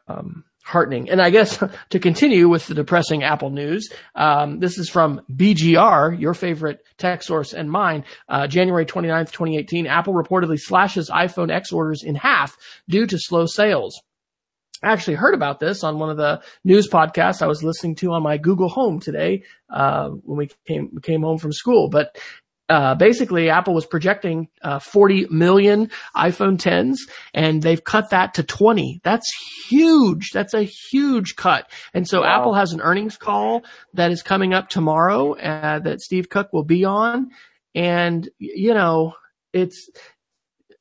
um, heartening. And I guess to continue with the depressing Apple news, um, this is from BGR, your favorite tech source and mine. Uh, January 29th, 2018, Apple reportedly slashes iPhone X orders in half due to slow sales. I actually heard about this on one of the news podcasts I was listening to on my Google Home today uh, when we came came home from school. But uh, basically, Apple was projecting uh, 40 million iPhone 10s, and they've cut that to 20. That's huge. That's a huge cut. And so wow. Apple has an earnings call that is coming up tomorrow uh, that Steve Cook will be on, and you know, it's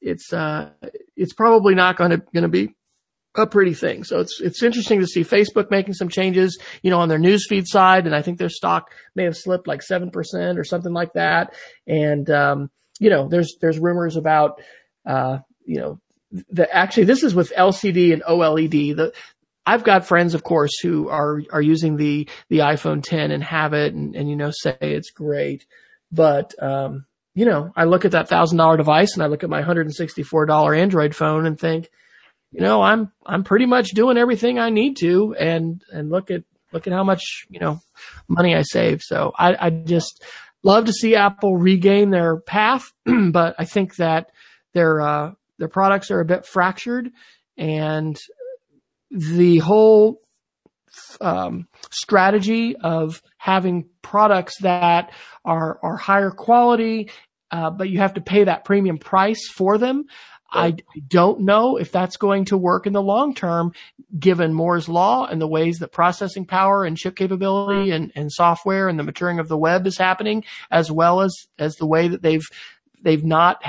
it's uh it's probably not going to going to be a pretty thing. So it's it's interesting to see Facebook making some changes, you know, on their newsfeed side, and I think their stock may have slipped like seven percent or something like that. And um, you know, there's there's rumors about uh, you know, the actually this is with LCD and OLED. The I've got friends, of course, who are are using the the iPhone 10 and have it, and, and you know, say it's great, but um, you know, I look at that thousand dollar device and I look at my hundred and sixty four dollar Android phone and think you know, I'm I'm pretty much doing everything I need to, and and look at look at how much you know money I save. So I, I just love to see Apple regain their path, but I think that their uh, their products are a bit fractured, and the whole um, strategy of having products that are are higher quality, uh, but you have to pay that premium price for them. I don't know if that's going to work in the long term, given Moore's law and the ways that processing power and chip capability mm. and, and software and the maturing of the web is happening, as well as, as the way that they've, they've not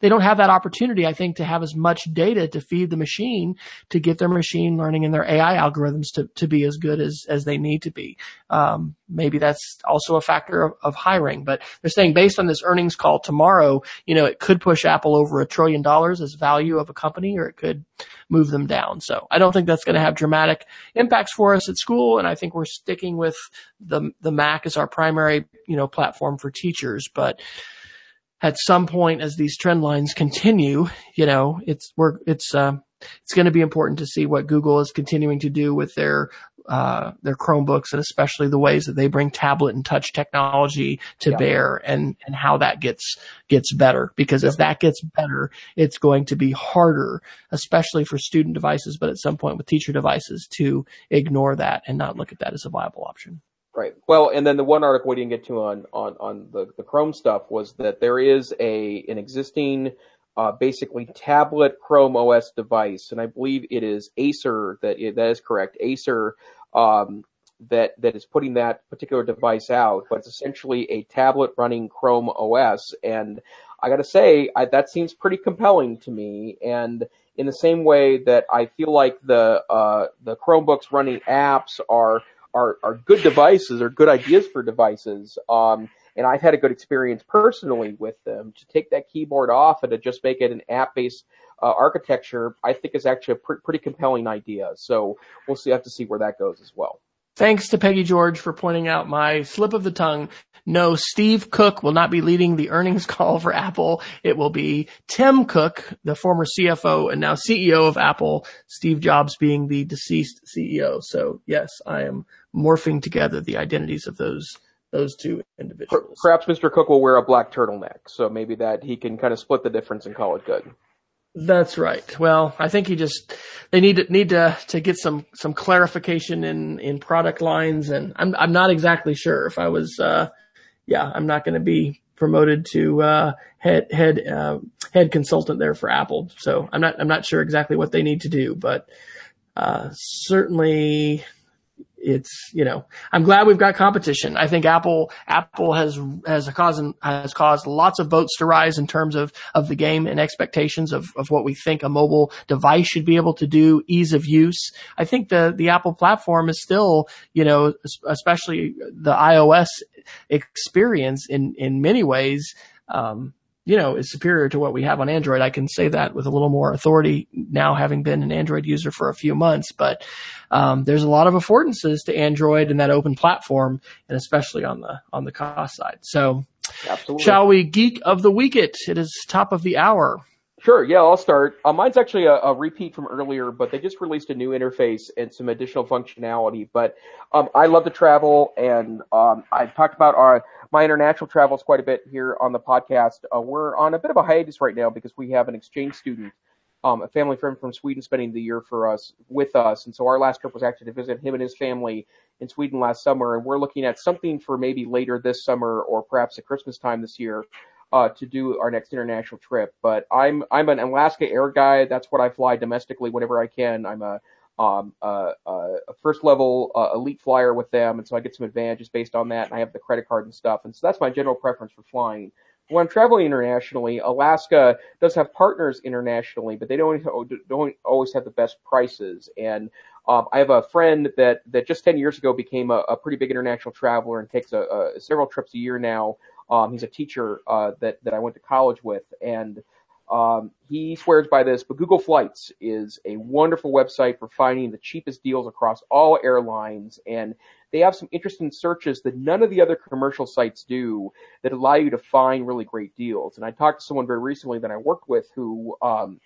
they don't have that opportunity, I think, to have as much data to feed the machine to get their machine learning and their AI algorithms to, to be as good as, as they need to be. Um, maybe that's also a factor of, of, hiring, but they're saying based on this earnings call tomorrow, you know, it could push Apple over a trillion dollars as value of a company or it could move them down. So I don't think that's going to have dramatic impacts for us at school. And I think we're sticking with the, the Mac as our primary, you know, platform for teachers, but at some point as these trend lines continue, you know, it's we're it's uh, it's going to be important to see what Google is continuing to do with their uh, their Chromebooks and especially the ways that they bring tablet and touch technology to yeah. bear and, and how that gets, gets better. Because as that gets better, it's going to be harder, especially for student devices, but at some point with teacher devices to ignore that and not look at that as a viable option. Right. Well, and then the one article we didn't get to on on on the the Chrome stuff was that there is a an existing uh, basically tablet Chrome OS device, and I believe it is Acer that that is correct. Acer um, that that is putting that particular device out, but it's essentially a tablet running Chrome OS, and I got to say I, that seems pretty compelling to me. And in the same way that I feel like the uh, the Chromebooks running apps are are are good devices or good ideas for devices. Um, and I've had a good experience personally with them. To take that keyboard off and to just make it an app-based uh, architecture, I think is actually a pr- pretty compelling idea. So we'll see. Have to see where that goes as well. Thanks to Peggy George for pointing out my slip of the tongue. No, Steve Cook will not be leading the earnings call for Apple. It will be Tim Cook, the former CFO and now CEO of Apple, Steve Jobs being the deceased CEO. So yes, I am morphing together the identities of those those two individuals. Perhaps Mr. Cook will wear a black turtleneck, so maybe that he can kind of split the difference and call it good. That's right. Well, I think he just they need to need to to get some some clarification in in product lines, and I'm I'm not exactly sure if I was. uh Yeah, I'm not going to be promoted to uh, head head uh, head consultant there for Apple, so I'm not I'm not sure exactly what they need to do, but uh, certainly it's you know I'm glad we've got competition. I think Apple Apple has has caused has caused lots of boats to rise in terms of of the game and expectations of of what we think a mobile device should be able to do, ease of use. I think the the Apple platform is still you know especially the iOS experience in in many ways. Um, you know, is superior to what we have on Android. I can say that with a little more authority now, having been an Android user for a few months. But um, there's a lot of affordances to Android and that open platform, and especially on the on the cost side. So, Absolutely. shall we geek of the week it? It is top of the hour. Sure, yeah, I'll start. Uh, mine's actually a, a, repeat from earlier, but they just released a new interface and some additional functionality. But um, I love to travel, and um, I've talked about our my international travels quite a bit here on the podcast. Uh, we're on a bit of a hiatus right now because we have an exchange student, um, a family friend from Sweden, spending the year for us with us, and so our last trip was actually to visit him and his family in Sweden last summer, and we're looking at something for maybe later this summer or perhaps at Christmas time this year uh, to do our next international trip. But I'm I'm an Alaska Air guy. That's what I fly domestically whenever I can. I'm a um, a, a first level uh, elite flyer with them, and so I get some advantages based on that. And I have the credit card and stuff, and so that's my general preference for flying. When I'm traveling internationally, Alaska does have partners internationally, but they don't don't always have the best prices. And um, I have a friend that that just 10 years ago became a, a pretty big international traveler and takes a, a several trips a year now um, he's a teacher uh, that that I went to college with, and um, he swears by this. But Google Flights is a wonderful website for finding the cheapest deals across all airlines, and they have some interesting searches that none of the other commercial sites do that allow you to find really great deals. And I talked to someone very recently that I worked with who. Um,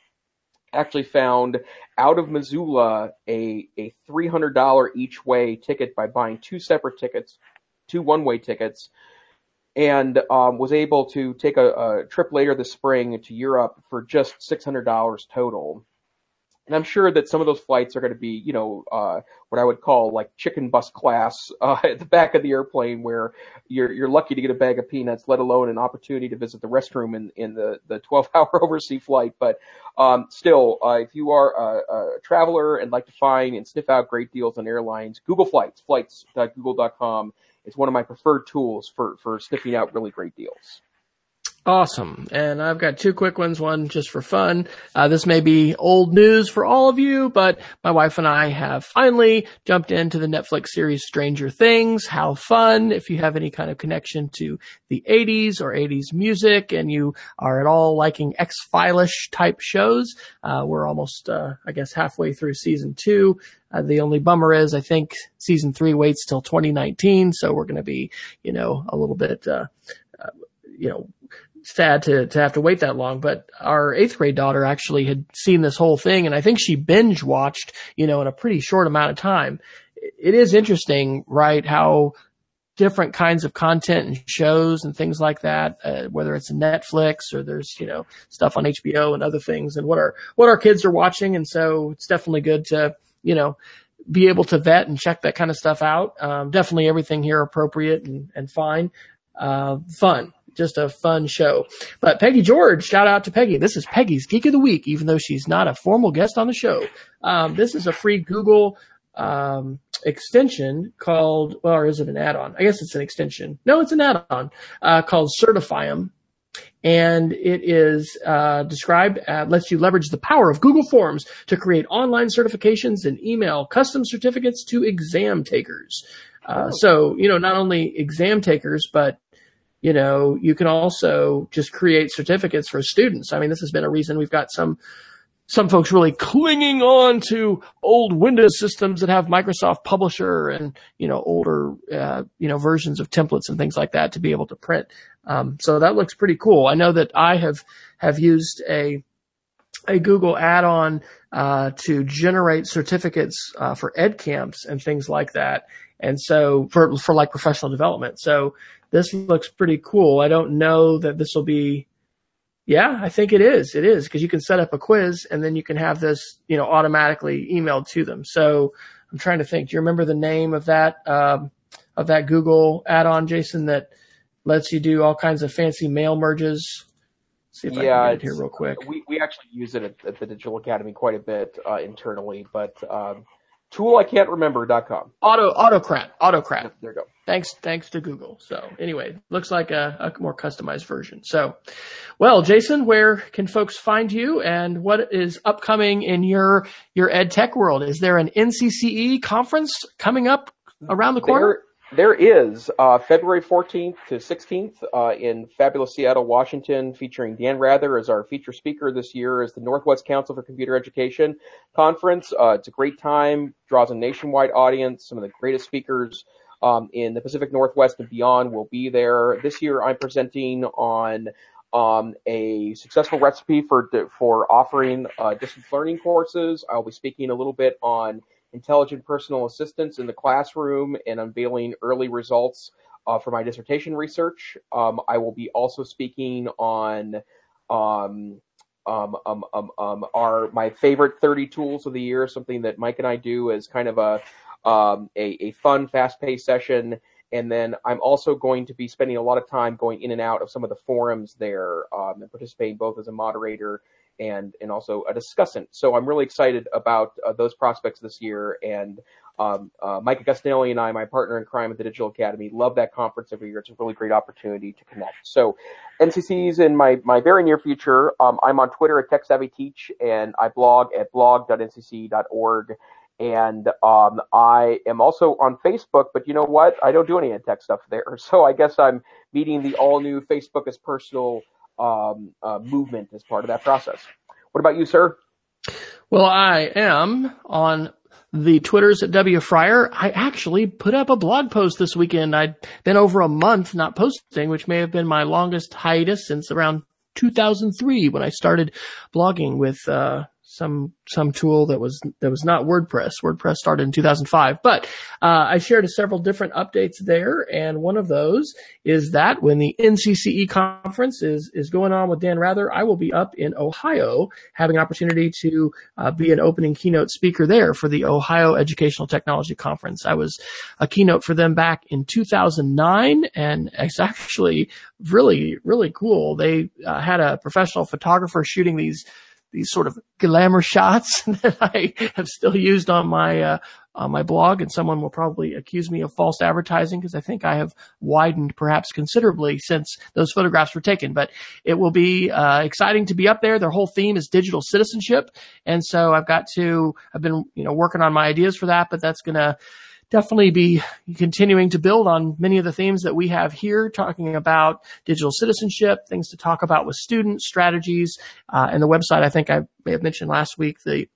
actually found out of Missoula a, a $300 each way ticket by buying two separate tickets, two one way tickets, and um, was able to take a, a, trip later this spring to Europe for just $600 total. And I'm sure that some of those flights are going to be, you know, uh, what I would call like chicken bus class uh, at the back of the airplane, where you're you're lucky to get a bag of peanuts, let alone an opportunity to visit the restroom in in the the 12 hour overseas flight. But um, still, uh, if you are a, a traveler and like to find and sniff out great deals on airlines, Google Flights, flights.google.com it's one of my preferred tools for, for sniffing out really great deals. Awesome. And I've got two quick ones, one just for fun. Uh, this may be old news for all of you, but my wife and I have finally jumped into the Netflix series Stranger Things. How fun. If you have any kind of connection to the 80s or 80s music and you are at all liking X-File-ish type shows, uh, we're almost, uh, I guess halfway through season two. Uh, the only bummer is I think season three waits till 2019. So we're going to be, you know, a little bit, uh, uh, you know, sad to, to have to wait that long, but our eighth grade daughter actually had seen this whole thing and I think she binge watched, you know, in a pretty short amount of time. It is interesting, right? How different kinds of content and shows and things like that, uh, whether it's Netflix or there's, you know, stuff on HBO and other things and what our, what our kids are watching. And so it's definitely good to, you know, be able to vet and check that kind of stuff out. Um, definitely everything here appropriate and, and fine. Uh, fun just a fun show. But Peggy George, shout out to Peggy. This is Peggy's Geek of the Week, even though she's not a formal guest on the show. Um, this is a free Google um, extension called, well, or is it an add-on? I guess it's an extension. No, it's an add-on uh, called Certifyem. and it is uh, described uh, lets you leverage the power of Google Forms to create online certifications and email custom certificates to exam takers. Uh, oh. So you know not only exam takers, but you know you can also just create certificates for students. I mean, this has been a reason we've got some some folks really clinging on to old Windows systems that have Microsoft Publisher and you know older uh, you know versions of templates and things like that to be able to print. Um, so that looks pretty cool. I know that I have have used a a Google add-on uh, to generate certificates uh, for ed camps and things like that, and so for for like professional development. So this looks pretty cool. I don't know that this will be yeah, I think it is. It is because you can set up a quiz and then you can have this, you know, automatically emailed to them. So I'm trying to think. Do you remember the name of that um, of that Google add-on, Jason, that lets you do all kinds of fancy mail merges? Let's see if yeah, I can get it here real quick. We we actually use it at, at the Digital Academy quite a bit uh, internally, but um, tool I can't remember.com. Auto autocrat autocrat. There you go. Thanks thanks to Google. So anyway, looks like a, a more customized version. So, well, Jason, where can folks find you, and what is upcoming in your your ed tech world? Is there an NCCE conference coming up around the corner? There, is uh, February 14th to 16th uh, in fabulous Seattle, Washington, featuring Dan Rather as our feature speaker this year as the Northwest Council for Computer Education conference. Uh, it's a great time, draws a nationwide audience. Some of the greatest speakers um, in the Pacific Northwest and beyond will be there. This year, I'm presenting on um, a successful recipe for for offering uh, distance learning courses. I'll be speaking a little bit on intelligent personal assistants in the classroom and unveiling early results uh, for my dissertation research. Um, I will be also speaking on um, um, um, um, um, are my favorite 30 tools of the year, something that Mike and I do as kind of a, a, a fun, fast paced session. And then I'm also going to be spending a lot of time going in and out of some of the forums there and participating both as a moderator and and also a discussant. So I'm really excited about uh, those prospects this year. And um, uh, Mike Agostinelli and I, my partner in crime at the Digital Academy, love that conference every year. It's a really great opportunity to connect. So NCC's in my my very near future. Um, I'm on Twitter at TechSavvyTeach, and I blog at blog.ncc.org. And um, I am also on Facebook, but you know what? I don't do any tech stuff there. So I guess I'm meeting the all new Facebook as personal um, uh, movement as part of that process. What about you, sir? Well, I am on the Twitters at W Fryer. I actually put up a blog post this weekend. I'd been over a month not posting, which may have been my longest hiatus since around 2003 when I started blogging with, uh, some some tool that was that was not WordPress. WordPress started in 2005, but uh, I shared several different updates there, and one of those is that when the NCCE conference is is going on with Dan Rather, I will be up in Ohio having an opportunity to uh, be an opening keynote speaker there for the Ohio Educational Technology Conference. I was a keynote for them back in 2009, and it's actually really really cool. They uh, had a professional photographer shooting these these sort of glamour shots that I have still used on my uh, on my blog, and someone will probably accuse me of false advertising because I think I have widened perhaps considerably since those photographs were taken. But it will be uh, exciting to be up there. Their whole theme is digital citizenship, and so I've got to I've been you know working on my ideas for that, but that's gonna definitely be continuing to build on many of the themes that we have here, talking about digital citizenship, things to talk about with students, strategies, uh, and the website. I think I may have mentioned last week the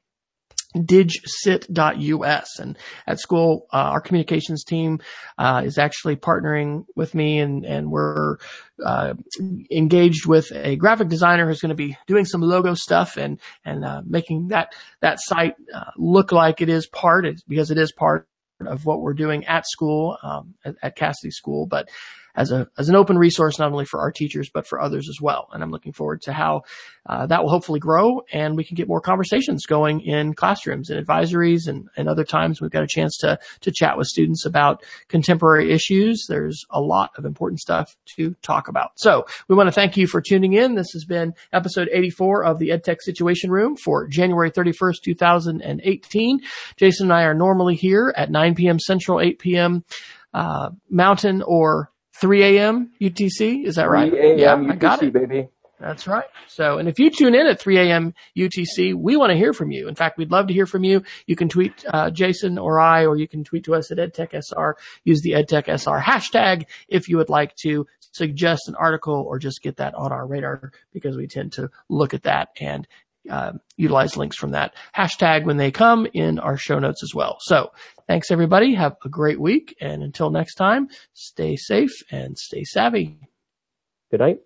digcit.us and at school uh, our communications team uh, is actually partnering with me and and we're uh, engaged with a graphic designer who's going to be doing some logo stuff and and uh, making that that site uh, look like it is part because it is part of what we're doing at school, um, at, at, Casady School, but as a as an open resource not only for our teachers but for others as well. And I'm looking forward to how uh, that will hopefully grow and we can get more conversations going in classrooms and advisories and, and other times we've got a chance to to chat with students about contemporary issues. There's a lot of important stuff to talk about. So we want to thank you for tuning in. This has been episode 84 of the EdTech Situation Room for January 31st, 2018. Jason and I are normally here at 9 p.m. Central, 8 p.m. Uh, Mountain or 3 a.m. UTC. Is that right? 3 a.m. Yeah, UTC, I got it. baby. That's right. So, and if you tune in at 3 a.m. UTC, we want to hear from you. In fact, we'd love to hear from you. You can tweet uh, Jason or I, or you can tweet to us at EdTechSR. Use the EdTechSR hashtag if you would like to suggest an article or just get that on our radar because we tend to look at that and uh, utilize links from that hashtag when they come in our show notes as well. So thanks everybody. Have a great week. And until next time, stay safe and stay savvy. Good night.